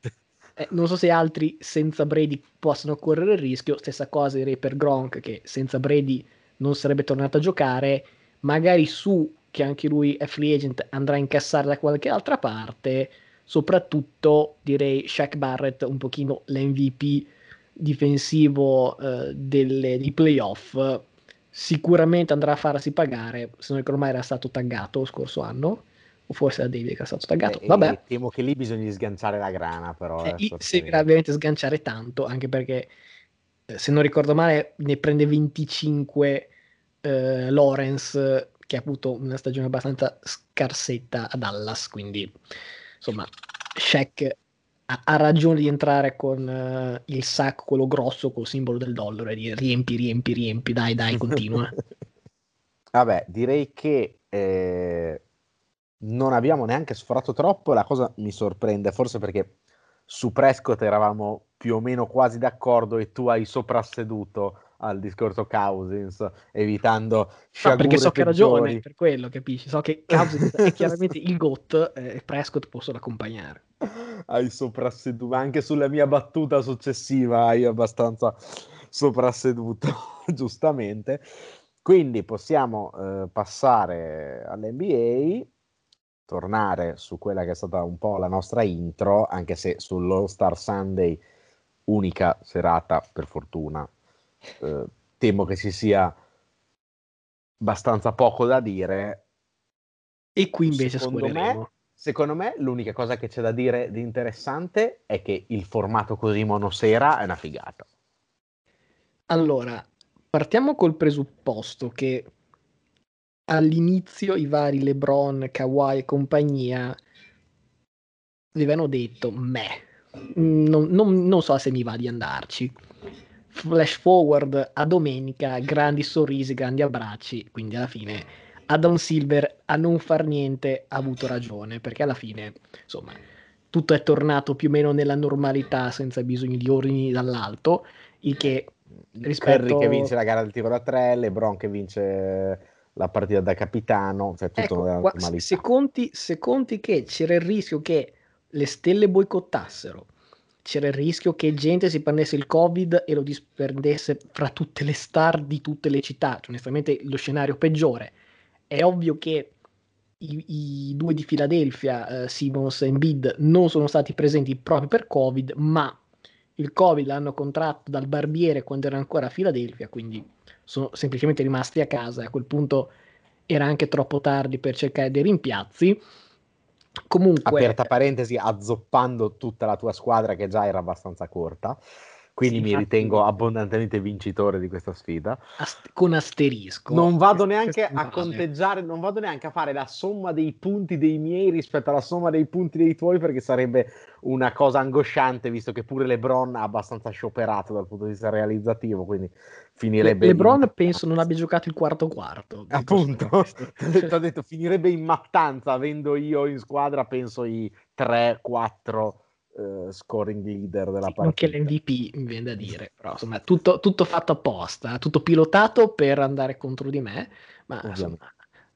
Speaker 1: Eh, non so se altri senza Brady possono correre il rischio. Stessa cosa direi per Gronk, che senza Brady non sarebbe tornato a giocare. Magari su, che anche lui è free agent, andrà a incassare da qualche altra parte. Soprattutto direi Shaq Barrett, un pochino l'MVP difensivo eh, delle, dei playoff. Sicuramente andrà a farsi pagare. Se non ricordo mai era stato taggato lo scorso anno o forse da David che è stato taggato. Eh, Vabbè.
Speaker 2: Temo che lì bisogna sganciare la grana, però.
Speaker 1: Eh, servirà ovviamente sganciare tanto, anche perché eh, se non ricordo male ne prende 25 eh, Lawrence, che ha avuto una stagione abbastanza scarsetta a Dallas, quindi insomma, Shaq ha, ha ragione di entrare con uh, il sacco, quello grosso, col simbolo del dollaro e dire riempi, riempi, riempi, dai, dai, continua. (laughs)
Speaker 2: Vabbè, direi che eh, non abbiamo neanche sforato troppo, la cosa mi sorprende, forse perché su Prescott eravamo più o meno quasi d'accordo e tu hai soprasseduto al discorso Cousins, evitando
Speaker 1: no, perché so che ha ragione, per quello capisci, so che Cousins è (laughs) chiaramente il GOT e Prescott possono accompagnare.
Speaker 2: Hai soprasseduto, anche sulla mia battuta successiva hai abbastanza soprasseduto, (laughs) giustamente. Quindi possiamo eh, passare all'NBA tornare su quella che è stata un po' la nostra intro, anche se sull'All Star Sunday, unica serata per fortuna, eh, temo che ci sia abbastanza poco da dire.
Speaker 1: E qui invece
Speaker 2: secondo me, secondo me l'unica cosa che c'è da dire di interessante è che il formato così monosera è una figata.
Speaker 1: Allora, partiamo col presupposto che all'inizio i vari LeBron, Kawhi e compagnia avevano detto me non, non, non, so se mi va di andarci. Flash forward a domenica grandi sorrisi, grandi abbracci quindi alla fine Adam Silver a non far niente ha avuto ragione perché alla fine insomma tutto è tornato più o meno nella normalità senza bisogno di ordini dall'alto il che rispetto...
Speaker 2: Curry che vince la gara del tiro da tre LeBron che vince la partita da capitano, cioè tutto
Speaker 1: ecco, qua, se, conti, se conti che c'era il rischio che le stelle boicottassero, c'era il rischio che gente si prendesse il covid e lo disperdesse fra tutte le star di tutte le città, cioè, onestamente lo scenario peggiore. È ovvio che i, i due di Filadelfia, uh, Simons e Embiid, non sono stati presenti proprio per covid, ma il covid l'hanno contratto dal barbiere quando era ancora a Filadelfia, quindi sono semplicemente rimasti a casa a quel punto era anche troppo tardi per cercare dei rimpiazzi. Comunque,
Speaker 2: aperta parentesi, azzoppando tutta la tua squadra che già era abbastanza corta. Quindi sì, mi infatti, ritengo abbondantemente vincitore di questa sfida.
Speaker 1: Ast- con asterisco.
Speaker 2: Non vado neanche a conteggiare, non vado neanche a fare la somma dei punti dei miei rispetto alla somma dei punti dei tuoi, perché sarebbe una cosa angosciante, visto che pure LeBron ha abbastanza scioperato dal punto di vista realizzativo. Quindi finirebbe.
Speaker 1: LeBron in... penso non abbia giocato il quarto quarto.
Speaker 2: Appunto, (laughs) ti ho detto finirebbe in mattanza, avendo io in squadra, penso i 3-4 uh, scoring leader della sì, partita.
Speaker 1: Anche l'MVP mi viene da dire, però insomma tutto, tutto fatto apposta, tutto pilotato per andare contro di me, ma insomma,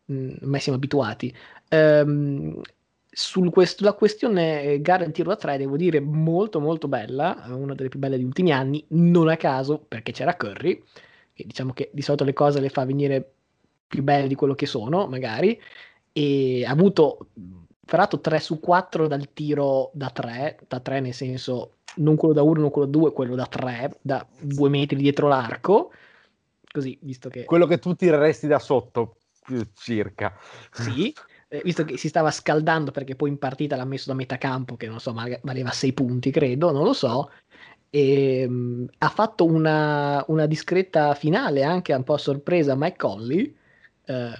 Speaker 1: mh, mm, mai siamo abituati. Um, sulla quest- questione gara in tiro da 3 devo dire molto molto bella, una delle più belle degli ultimi anni, non a caso perché c'era Curry, che diciamo che di solito le cose le fa venire più belle di quello che sono magari, e ha avuto ferrato 3 su 4 dal tiro da 3, da 3 nel senso non quello da 1, non quello da 2, quello da 3, da 2 metri dietro l'arco, così visto che...
Speaker 2: Quello che tu tireresti da sotto, circa.
Speaker 1: Sì, eh, visto che si stava scaldando perché poi in partita l'ha messo da metà campo, che non so, valeva 6 punti, credo, non lo so. E, um, ha fatto una, una, discreta finale anche un po' a sorpresa Mike Conley, ehm,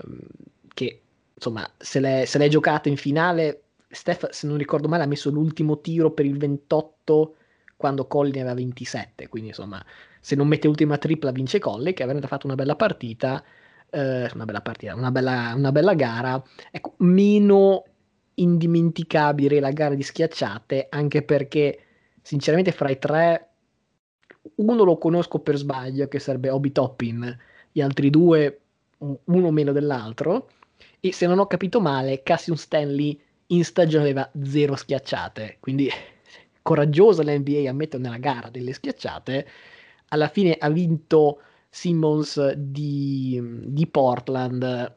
Speaker 1: che insomma se l'è, se l'è giocata in finale. Steph, se non ricordo male, ha messo l'ultimo tiro per il 28 quando Conley ne aveva 27. Quindi, insomma, se non mette l'ultima tripla, vince Conley, che avrebbe fatto una bella partita eh, una bella partita, una bella, una bella gara, ecco, meno indimenticabile la gara di schiacciate, anche perché sinceramente fra i tre uno lo conosco per sbaglio, che sarebbe Obi Toppin, gli altri due uno meno dell'altro, e se non ho capito male, Cassius Stanley in stagione aveva zero schiacciate, quindi (laughs) coraggiosa l'NBA a mettere nella gara delle schiacciate, alla fine ha vinto Simmons di, di Portland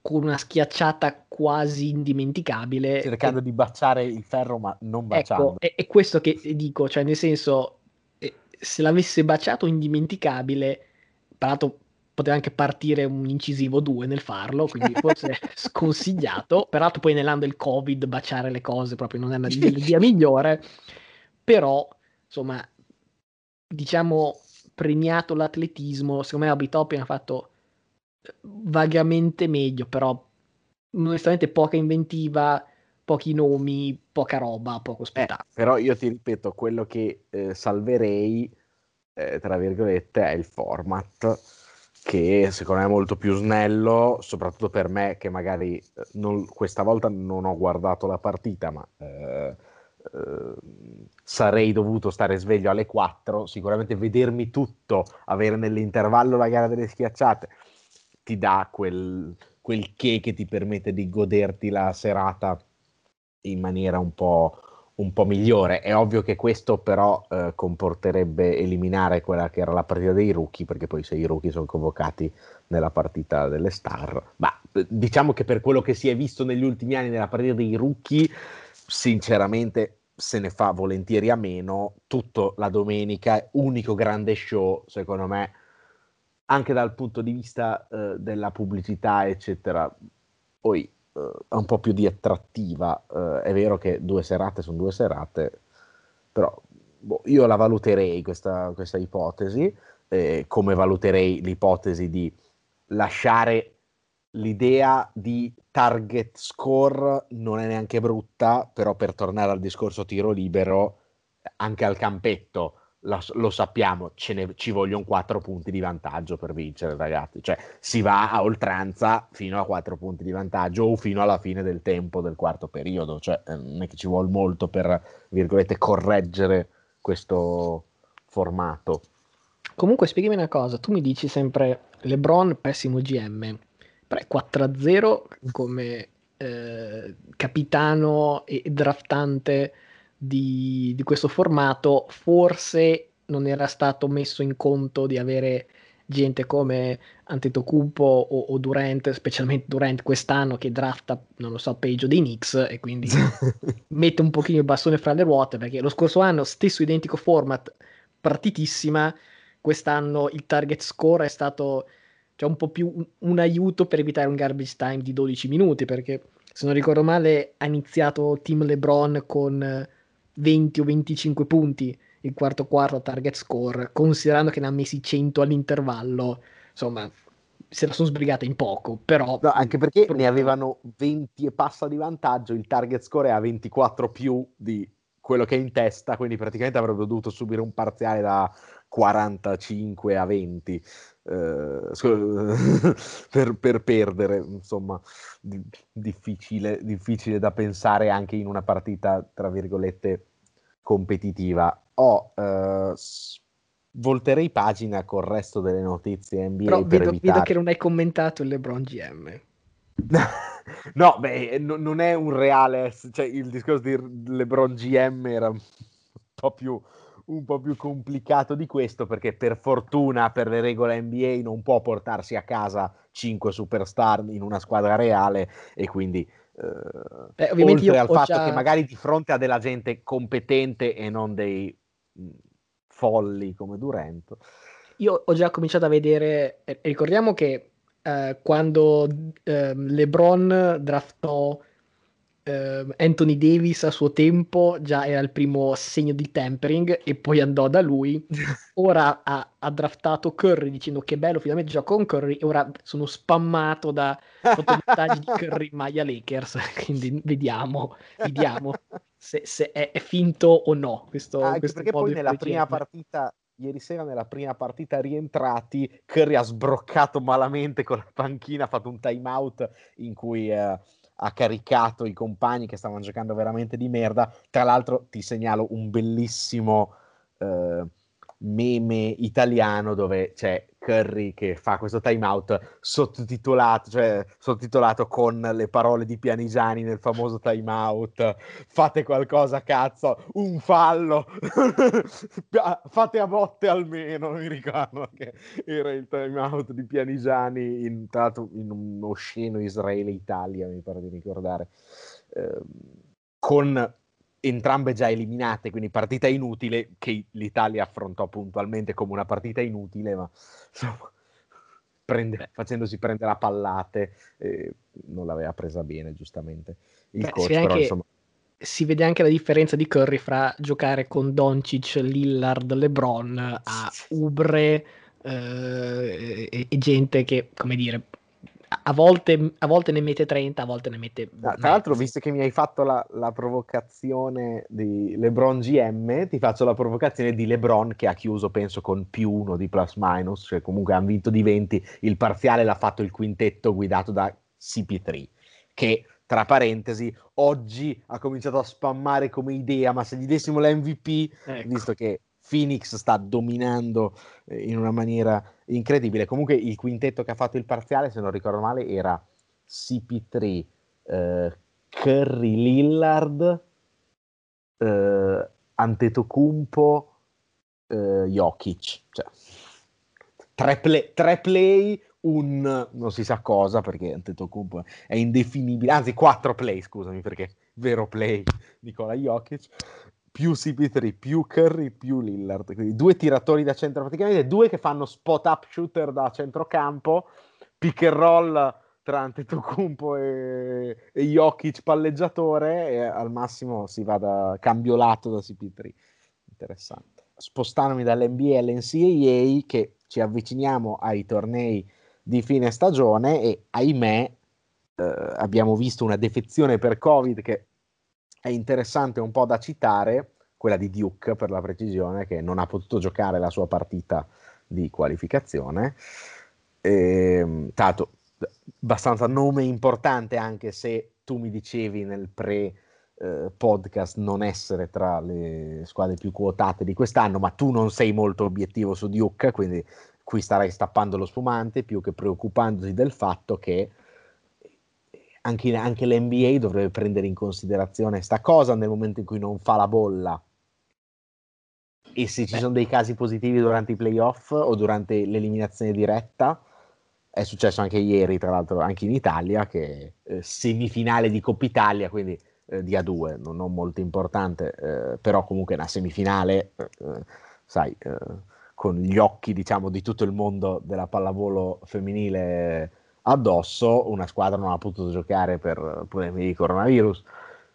Speaker 1: con una schiacciata quasi indimenticabile.
Speaker 2: Cercando e, di baciare il ferro, ma non baciando.
Speaker 1: Ecco, è, è questo che dico, cioè nel senso, eh, se l'avesse baciato indimenticabile, peraltro poteva anche partire un incisivo 2 nel farlo, quindi (laughs) forse sconsigliato. Peraltro poi nell'anno del Covid baciare le cose proprio non è la via migliore, però insomma, diciamo premiato l'atletismo, secondo me Obi Toppin ha fatto eh, vagamente meglio, però onestamente poca inventiva, pochi nomi, poca roba, poco spettacolo.
Speaker 2: Eh, però io ti ripeto, quello che eh, salverei, eh, tra virgolette, è il format che secondo me è molto più snello, soprattutto per me che magari eh, non, questa volta non ho guardato la partita, ma eh, Ehm, sarei dovuto stare sveglio alle 4, sicuramente vedermi tutto, avere nell'intervallo la gara delle schiacciate, ti dà quel, quel che che ti permette di goderti la serata in maniera un po', un po migliore. È ovvio che questo però eh, comporterebbe eliminare quella che era la partita dei rookie, perché poi se i rookie sono convocati nella partita delle star, ma diciamo che per quello che si è visto negli ultimi anni nella partita dei rookie, sinceramente se ne fa volentieri a meno. Tutto la domenica, unico grande show, secondo me, anche dal punto di vista eh, della pubblicità, eccetera. Poi eh, è un po' più di attrattiva. Eh, è vero che due serate sono due serate, però boh, io la valuterei questa, questa ipotesi, eh, come valuterei l'ipotesi di lasciare l'idea di target score non è neanche brutta, però per tornare al discorso tiro libero, anche al campetto lo, lo sappiamo, ne, ci vogliono 4 punti di vantaggio per vincere, ragazzi. Cioè si va a oltranza fino a 4 punti di vantaggio o fino alla fine del tempo del quarto periodo. Cioè eh, non è che ci vuole molto per, virgolette, correggere questo formato.
Speaker 1: Comunque spiegami una cosa, tu mi dici sempre LeBron pessimo GM 4-0 come eh, capitano e draftante di, di, questo formato, forse non era stato messo in conto di avere gente come Antetokounmpo o, o Durant, specialmente Durant quest'anno che drafta, non lo so, peggio dei Knicks e quindi (laughs) mette un pochino il bastone fra le ruote perché lo scorso anno stesso identico format, partitissima, quest'anno il target score è stato cioè un po' più un, un aiuto per evitare un garbage time di 12 minuti, perché se non ricordo male ha iniziato Team LeBron con 20 o 25 punti il quarto quarto target score, considerando che ne ha messi 100 all'intervallo, insomma, se la sono sbrigata in poco, però...
Speaker 2: No, anche perché ne avevano 20 e passa di vantaggio, il target score è a 24 più di quello che è in testa, quindi praticamente avrebbero dovuto subire un parziale da 45 a 20 eh, (laughs) per, per, perdere, insomma, di, difficile, difficile da pensare anche in una partita, tra virgolette, competitiva. Oh, eh, volterei pagina col resto delle notizie NBA
Speaker 1: Però
Speaker 2: per
Speaker 1: vedo,
Speaker 2: evitare...
Speaker 1: vedo che non hai commentato il LeBron GM. (laughs)
Speaker 2: no, beh, no, non è un reale, cioè il discorso di LeBron GM era un po' più un po' più complicato di questo perché per fortuna per le regole NBA non può portarsi a casa 5 superstar in una squadra reale e quindi eh, eh, oltre al fatto già... che magari di fronte a della gente competente e non dei mh, folli come Durant
Speaker 1: io ho già cominciato a vedere eh, ricordiamo che eh, quando eh, LeBron draftò Uh, Anthony Davis a suo tempo già era il primo segno di tempering e poi andò da lui. (laughs) Ora ha, ha draftato Curry dicendo che bello, finalmente gioco con Curry e ora sono spammato da fotomontaggi di Curry Maya Lakers. (laughs) Quindi vediamo, vediamo se, se è, è, finto o no. Questo,
Speaker 2: Anche
Speaker 1: questo
Speaker 2: perché poi nella prima partita ieri sera nella prima partita rientrati, Curry ha sbroccato malamente con la panchina, ha fatto un time out in cui eh, ha caricato i compagni che stavano giocando veramente di merda. Tra l'altro ti segnalo un bellissimo eh, meme italiano dove c'è Curry che fa questo timeout sottotitolato, cioè sottotitolato con le parole di Pianigiani nel famoso timeout. Fate qualcosa, cazzo, un fallo, (laughs) fate a botte almeno. Mi ricordo che era il timeout di Pianigiani in, in uno sceno Israele-Italia, mi pare di ricordare. Eh, con entrambe già eliminate, quindi partita inutile che l'Italia affrontò puntualmente come una partita inutile, ma insomma, prende, facendosi prendere a pallate, eh, non l'aveva presa bene, giustamente. Il Beh, coach, però,
Speaker 1: anche,
Speaker 2: insomma...
Speaker 1: Si vede anche la differenza di Curry fra giocare con Doncic, Lillard, LeBron a Ubre eh, e gente che, come dire, a volte, a volte, ne mette 30, a volte ne mette.
Speaker 2: Ah, tra l'altro, visto che mi hai fatto la, la, provocazione di LeBron GM, ti faccio la provocazione di LeBron che ha chiuso, penso, con più uno di plus minus, cioè comunque hanno vinto di 20. Il parziale l'ha fatto il quintetto guidato da CP3, che tra parentesi, oggi ha cominciato a spammare come idea, ma se gli dessimo l'MVP, ecco. visto che Phoenix sta dominando eh, in una maniera incredibile. Comunque il quintetto che ha fatto il parziale, se non ricordo male, era CP3, eh, Curry Lillard, eh, Antetokounmpo, eh, Jokic. Cioè, tre, play, tre play, un non si sa cosa perché Antetokounmpo è indefinibile, anzi quattro play, scusami perché vero play Nicola Jokic più CP3, più Curry, più Lillard. Quindi due tiratori da centro praticamente, due che fanno spot up shooter da centrocampo, pick and roll tra Antetokounmpo e, e Jokic palleggiatore e al massimo si va da cambiolato da CP3. Interessante. Spostandomi dall'NBA all'NCAA che ci avviciniamo ai tornei di fine stagione e ahimè eh, abbiamo visto una defezione per Covid che è interessante un po' da citare, quella di Duke per la precisione, che non ha potuto giocare la sua partita di qualificazione. E, ehm, tanto, abbastanza nome importante anche se tu mi dicevi nel pre eh, podcast non essere tra le squadre più quotate di quest'anno, ma tu non sei molto obiettivo su Duke, quindi qui starai stappando lo spumante più che preoccupandosi del fatto che anche, anche l'NBA dovrebbe prendere in considerazione questa cosa nel momento in cui non fa la bolla. E se ci Beh. sono dei casi positivi durante i playoff o durante l'eliminazione diretta, è successo anche ieri, tra l'altro, anche in Italia, che eh, semifinale di Coppa Italia, quindi eh, di A2, non, non molto importante, eh, però comunque una semifinale, eh, sai, eh, con gli occhi, diciamo, di tutto il mondo della pallavolo femminile addosso, una squadra non ha potuto giocare per problemi di coronavirus.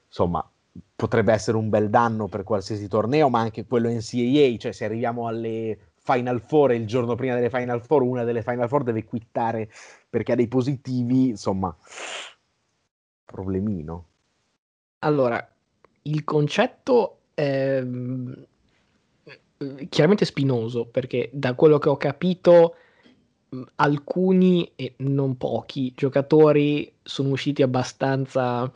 Speaker 2: Insomma, potrebbe essere un bel danno per qualsiasi torneo, ma anche quello NCAA, cioè se arriviamo alle Final Four il giorno prima delle Final Four, una delle Final Four deve quittare perché ha dei positivi, insomma, problemino.
Speaker 1: Allora, il concetto è chiaramente spinoso, perché da quello che ho capito alcuni e non pochi giocatori sono usciti abbastanza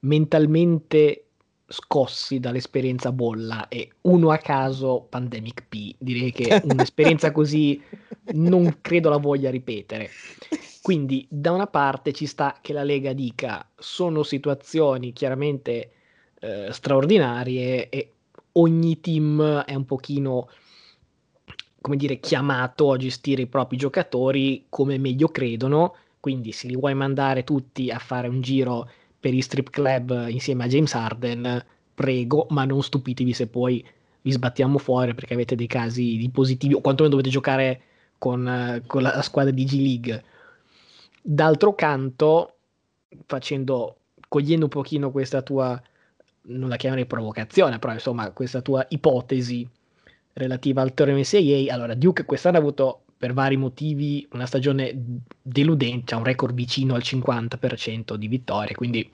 Speaker 1: mentalmente scossi dall'esperienza bolla e uno a caso Pandemic P. Direi che (laughs) un'esperienza così non credo la voglia ripetere. Quindi da una parte ci sta che la Lega dica sono situazioni chiaramente eh, straordinarie e ogni team è un pochino come dire chiamato a gestire i propri giocatori come meglio credono, quindi se li vuoi mandare tutti a fare un giro per i strip club insieme a James Harden, prego, ma non stupitevi se poi vi sbattiamo fuori perché avete dei casi di positivi o quantomeno dovete giocare con, con la, squadra di G League. D'altro canto, facendo, cogliendo un pochino questa tua, non la chiamerei provocazione, però insomma questa tua ipotesi relativa al torneo NCAA, allora Duke quest'anno ha avuto per vari motivi una stagione deludente, ha un record vicino al 50% di vittorie, quindi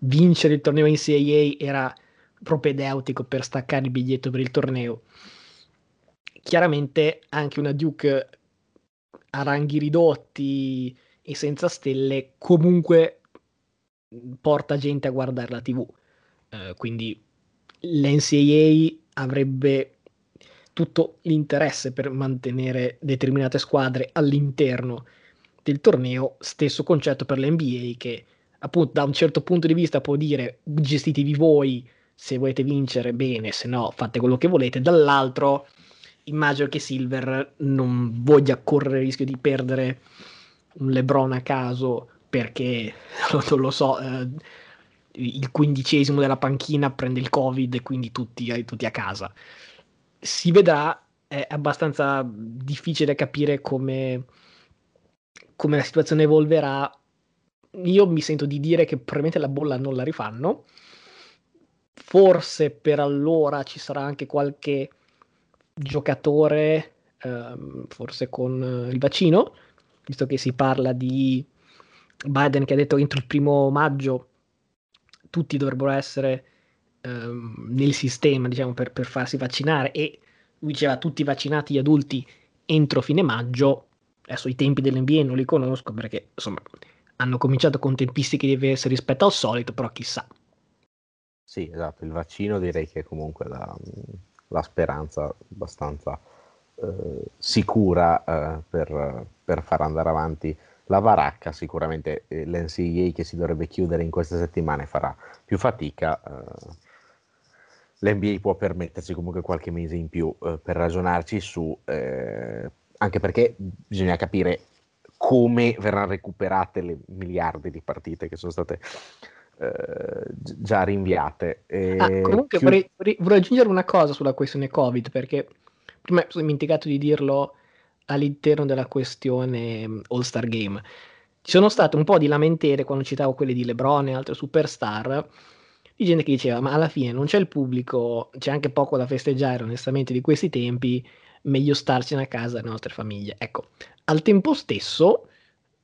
Speaker 1: vincere il torneo NCAA era propedeutico per staccare il biglietto per il torneo. Chiaramente anche una Duke a ranghi ridotti e senza stelle comunque porta gente a guardare la TV. Uh, quindi l'NCAA avrebbe tutto l'interesse per mantenere determinate squadre all'interno del torneo, stesso concetto per l'NBA che appunto da un certo punto di vista può dire gestitevi voi se volete vincere bene, se no fate quello che volete, dall'altro immagino che Silver non voglia correre il rischio di perdere un LeBron a caso perché (laughs) non lo so, eh, il quindicesimo della panchina prende il covid e quindi tutti, tutti a casa si vedrà, è abbastanza difficile capire come, come la situazione evolverà. Io mi sento di dire che probabilmente la bolla non la rifanno. Forse per allora ci sarà anche qualche giocatore, ehm, forse con il vaccino, visto che si parla di Biden che ha detto entro il primo maggio tutti dovrebbero essere ehm, nel sistema diciamo, per, per, farsi vaccinare e lui diceva tutti vaccinati gli adulti entro fine maggio. Adesso i tempi dell'NBA non li conosco perché insomma hanno cominciato con tempistiche diverse rispetto al solito, però chissà.
Speaker 2: Sì, esatto, il vaccino direi che è comunque la, la speranza abbastanza eh, sicura eh, per, per, far andare avanti la baracca. Sicuramente eh, l'NCAA che si dovrebbe chiudere in queste settimane farà più fatica. Eh, l'NBA può permettersi comunque qualche mese in più eh, per ragionarci su, eh, anche perché bisogna capire come verranno recuperate le miliardi di partite che sono state eh, già rinviate.
Speaker 1: Ah, comunque chiud- vorrei, vorrei, vorrei, aggiungere una cosa sulla questione Covid, perché prima sono dimenticato di dirlo all'interno della questione mm, All-Star Game. Ci sono state un po' di lamentele quando citavo quelle di LeBron e altre superstar, di gente che diceva ma alla fine non c'è il pubblico, c'è anche poco da festeggiare onestamente di questi tempi, meglio starcene a casa le nostre famiglie. Ecco, al tempo stesso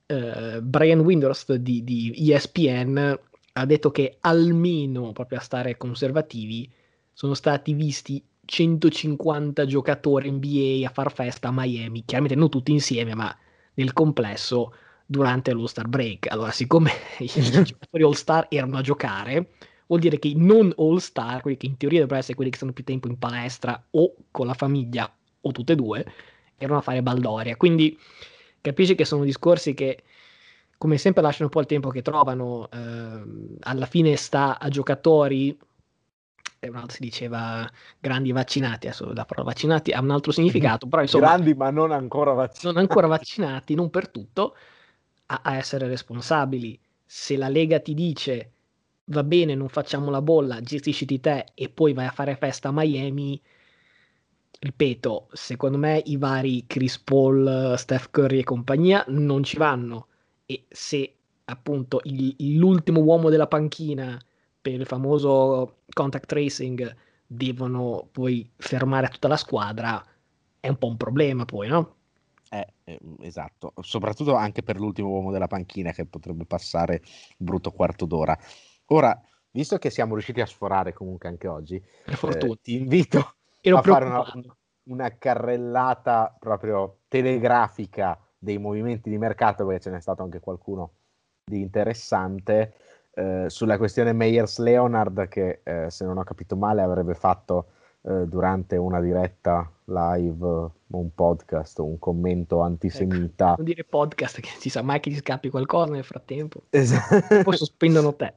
Speaker 1: eh, Brian Windhorst di, di ESPN ha detto che almeno proprio a stare conservativi sono stati visti 150 giocatori NBA a far festa a Miami, chiaramente non tutti insieme, ma nel complesso durante lo Star Break. Allora, siccome (laughs) i giocatori All Star erano a giocare, vuol dire che i non all star, quelli che in teoria dovrebbero essere quelli che stanno più tempo in palestra o con la famiglia o tutte e due, erano a fare baldoria. Quindi capisci che sono discorsi che come sempre lasciano un po' il tempo che trovano, eh, alla fine sta a giocatori, e un altro si diceva grandi vaccinati, adesso la parola vaccinati ha un altro significato, però insomma...
Speaker 2: Grandi ma non ancora vaccinati.
Speaker 1: Non ancora vaccinati, non per tutto, a, a essere responsabili. Se la Lega ti dice va bene, non facciamo la bolla, gestisciti te e poi vai a fare festa a Miami. Ripeto, secondo me i vari Chris Paul, Steph Curry e compagnia non ci vanno. E se appunto il, l'ultimo uomo della panchina per il famoso contact tracing devono poi fermare tutta la squadra, è un po' un problema poi, no?
Speaker 2: Eh, eh, esatto, soprattutto anche per l'ultimo uomo della panchina che potrebbe passare un brutto quarto d'ora. Ora, visto che siamo riusciti a sforare comunque anche oggi, eh, ti invito Ero a fare una, una, carrellata proprio telegrafica dei movimenti di mercato, perché ce n'è stato anche qualcuno di interessante. eh, sulla questione Meyers Leonard che eh, se non ho capito male avrebbe fatto eh, durante una diretta live un podcast un commento antisemita ecco,
Speaker 1: non dire podcast che si sa mai che ti scappi qualcosa nel frattempo esatto. poi sospendono te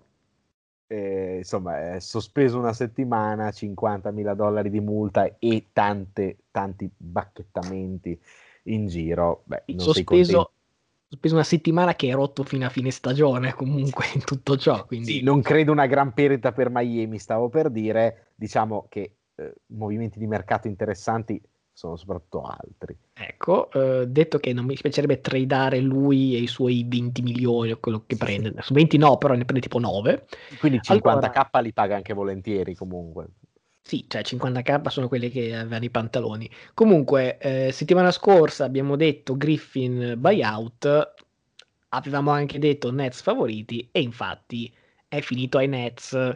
Speaker 2: eh, insomma è sospeso una settimana 50.000 dollari di multa e tante, tanti bacchettamenti in giro Beh,
Speaker 1: sospeso speso una settimana che è rotto fino a fine stagione comunque in tutto ciò. Quindi...
Speaker 2: Sì, non credo una gran perdita per Miami, stavo per dire, diciamo che eh, movimenti di mercato interessanti sono soprattutto altri.
Speaker 1: Ecco, eh, detto che non mi piacerebbe tradare lui e i suoi 20 milioni o quello che sì, prende, sì. 20 no, però ne prende tipo 9.
Speaker 2: Quindi 50k allora... li paga anche volentieri comunque.
Speaker 1: Sì, cioè 50k sono quelli che avevano i pantaloni. Comunque, eh, settimana scorsa abbiamo detto Griffin buyout, avevamo anche detto Nets favoriti e infatti è finito ai Nets.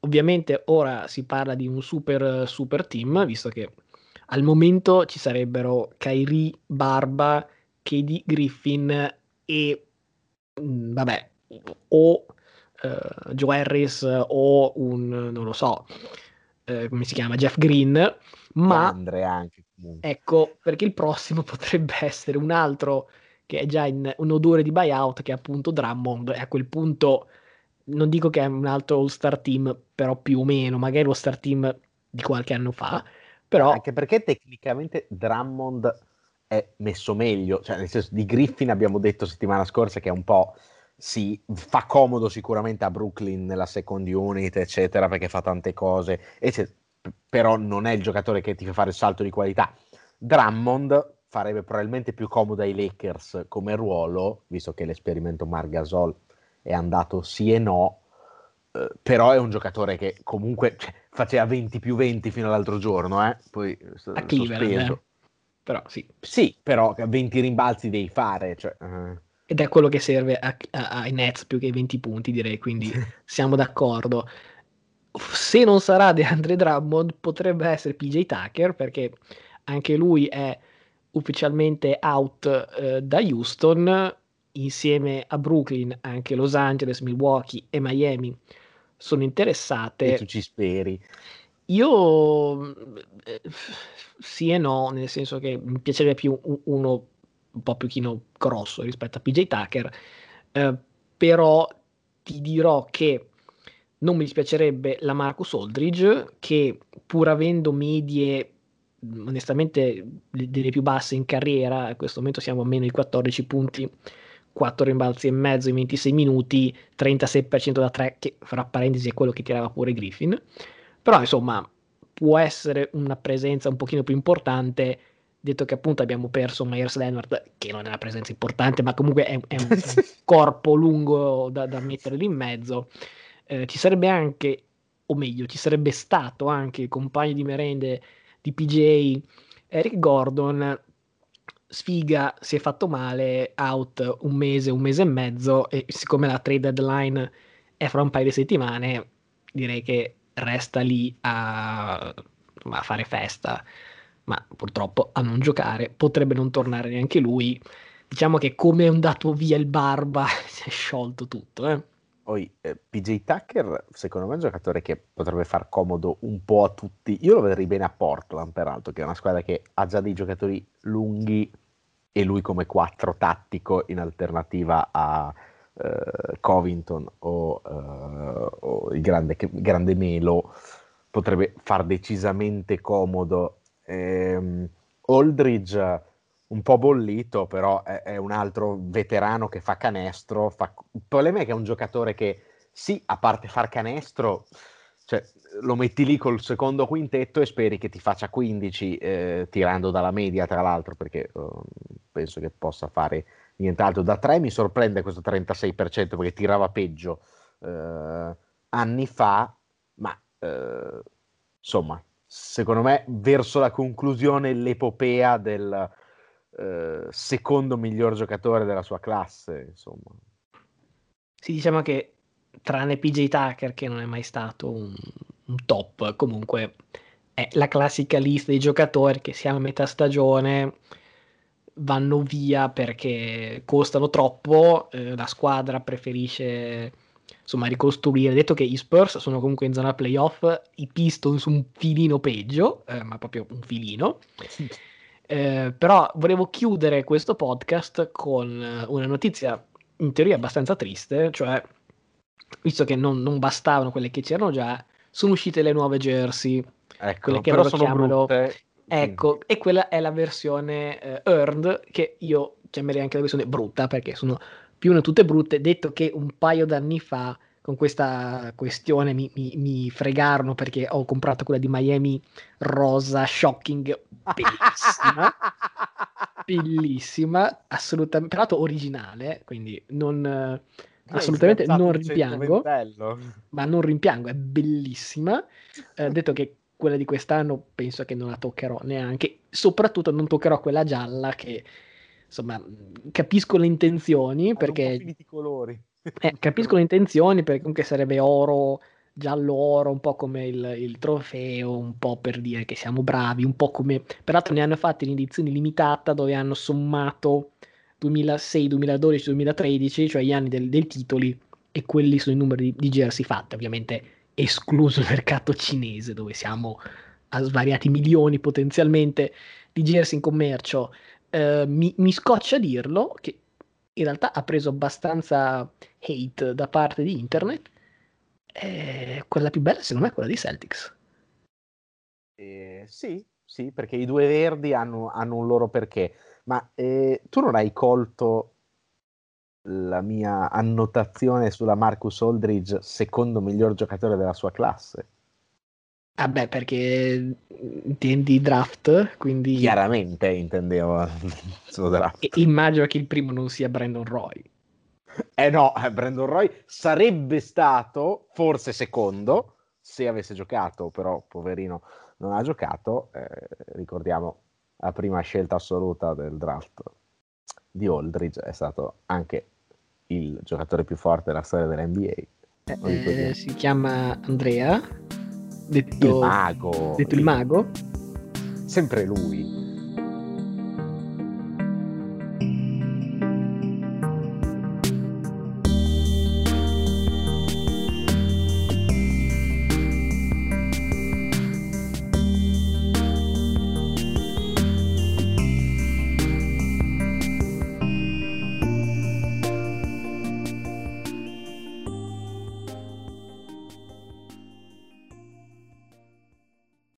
Speaker 1: Ovviamente ora si parla di un super super team, visto che al momento ci sarebbero Kyrie, Barba, KD, Griffin e mm, vabbè, o uh, Joe Harris o un non lo so, eh, come si chiama, Jeff Green, ma
Speaker 2: Andre anche comunque.
Speaker 1: ecco perché il prossimo (laughs) potrebbe essere un altro che è già in un odore di buyout che è appunto Drummond e a quel punto non dico che è un altro all-star team però più o meno magari lo star team di qualche anno fa però
Speaker 2: anche perché tecnicamente Drummond è messo meglio cioè nel senso di Griffin abbiamo detto settimana scorsa che è un po' sì, fa comodo sicuramente a Brooklyn nella second unit, eccetera, perché fa tante cose, eccetera. però non è il giocatore che ti fa fare il salto di qualità. Drummond farebbe probabilmente più comodo ai Lakers come ruolo, visto che l'esperimento Margasol è andato sì e no, eh, però è un giocatore che comunque cioè, faceva 20 più 20 fino all'altro giorno, eh? poi
Speaker 1: a Cleveland, eh? però sì.
Speaker 2: Sì, però 20 rimbalzi devi fare, cioè, uh
Speaker 1: ed è quello che serve a, a, ai Nets più che ai 20 punti, direi, quindi siamo d'accordo. Se non sarà DeAndre Drummond, potrebbe essere PJ Tucker, perché anche lui è ufficialmente out eh, da Houston, insieme a Brooklyn, anche Los Angeles, Milwaukee e Miami sono interessate.
Speaker 2: E tu ci speri?
Speaker 1: Io eh, sì e no, nel senso che mi piacerebbe più uno un po' più chino grosso rispetto a PJ Tucker, eh, però ti dirò che non mi dispiacerebbe la Marcus Aldridge che pur avendo medie onestamente delle più basse in carriera, a questo momento siamo a meno di 14 punti, 4 rimbalzi e mezzo in 26 minuti, 36% da 3, che fra parentesi è quello che tirava pure Griffin, però insomma può essere una presenza un pochino più importante detto che appunto abbiamo perso Myers Leonard, che non è una presenza importante, ma comunque è, è un, (laughs) un, corpo lungo da, da mettere lì in mezzo. Eh, ci sarebbe anche, o meglio, ci sarebbe stato anche il compagno di merende di PJ, Eric Gordon, sfiga, si è fatto male, out un mese, un mese e mezzo, e siccome la trade deadline è fra un paio di settimane, direi che resta lì a, a fare festa ma purtroppo a non giocare, potrebbe non tornare neanche lui. Diciamo che come è andato via il Barba (laughs) si è sciolto tutto. Eh.
Speaker 2: Poi eh, PJ Tucker, secondo me, è un giocatore che potrebbe far comodo un po' a tutti. Io lo vedrei bene a Portland, peraltro, che è una squadra che ha già dei giocatori lunghi e lui come quattro tattico in alternativa a uh, Covington o, uh, o il grande, grande Melo potrebbe far decisamente comodo Ehm, Aldridge un po' bollito, però è, è, un altro veterano che fa canestro. Fa... Il problema è che è un giocatore che, sì, a parte far canestro, cioè, lo metti lì col secondo quintetto e speri che ti faccia 15 eh, tirando dalla media, tra l'altro, perché uh, penso che possa fare nient'altro. Da 3 mi sorprende questo 36% perché tirava peggio uh, anni fa, ma uh, insomma, secondo me, verso la conclusione l'epopea del eh, secondo miglior giocatore della sua classe, insomma.
Speaker 1: Sì, diciamo che tranne PJ Tucker, che non è mai stato un, un top, comunque è la classica lista di giocatori che siamo a metà stagione vanno via perché costano troppo, eh, la squadra preferisce insomma ricostruire. Detto che gli Spurs sono comunque in zona playoff, i Pistons un filino peggio, eh, ma proprio un filino. (laughs) Eh, però volevo chiudere questo podcast con una notizia in teoria abbastanza triste, cioè visto che non, non bastavano quelle che c'erano già, sono uscite le nuove jersey,
Speaker 2: ecco,
Speaker 1: quelle che
Speaker 2: però
Speaker 1: loro
Speaker 2: sono
Speaker 1: chiamano
Speaker 2: brutte.
Speaker 1: Ecco, e quella è la versione eh, earned, che io chiamerei anche la versione brutta, perché sono più o meno tutte brutte, detto che un paio d'anni fa con questa questione mi, mi, mi fregarono perché ho comprato quella di Miami rosa, shocking, bellissima, (laughs) bellissima, assolutamente, peraltro originale, quindi non... eh, assolutamente non rimpiango ma non rimpiango, è bellissima. Eh, detto che quella di quest'anno penso che non la toccherò neanche, soprattutto non toccherò quella gialla che insomma capisco le intenzioni
Speaker 2: po'
Speaker 1: perché
Speaker 2: i colori.
Speaker 1: Eh, capisco le intenzioni perché comunque sarebbe oro, giallo oro, un po' come il, il trofeo, un po' per dire che siamo bravi, un po' come peraltro ne hanno fatti in edizione limitata dove hanno sommato 2006, 2012, 2013, cioè gli anni del- dei titoli e quelli sono i numeri di, di jersey fatti, ovviamente escluso il mercato cinese dove siamo a svariati milioni potenzialmente di jersey in commercio. Eh, mi, mi scoccia dirlo che in realtà ha preso abbastanza hate da parte di internet. Eh, quella più bella secondo me è quella di Celtics.
Speaker 2: Eh, sì, sì, perché i due verdi hanno, hanno un loro perché. Ma eh, tu non hai colto la mia annotazione sulla Marcus Aldridge, secondo miglior giocatore della sua classe?
Speaker 1: Vabbè, perché intendi draft, quindi
Speaker 2: Chiaramente intendevo suo draft.
Speaker 1: immagino che il primo non sia Brandon Roy.
Speaker 2: Eh no, eh, Brandon Roy sarebbe stato forse secondo se avesse giocato, però poverino non ha giocato. eh, ricordiamo la prima scelta assoluta del draft di Aldridge è stato anche il giocatore più forte della storia dell'NBA.
Speaker 1: Eh,
Speaker 2: io.
Speaker 1: si chiama Andrea,
Speaker 2: Il
Speaker 1: detto,
Speaker 2: mago.
Speaker 1: detto il mago.
Speaker 2: Sempre lui.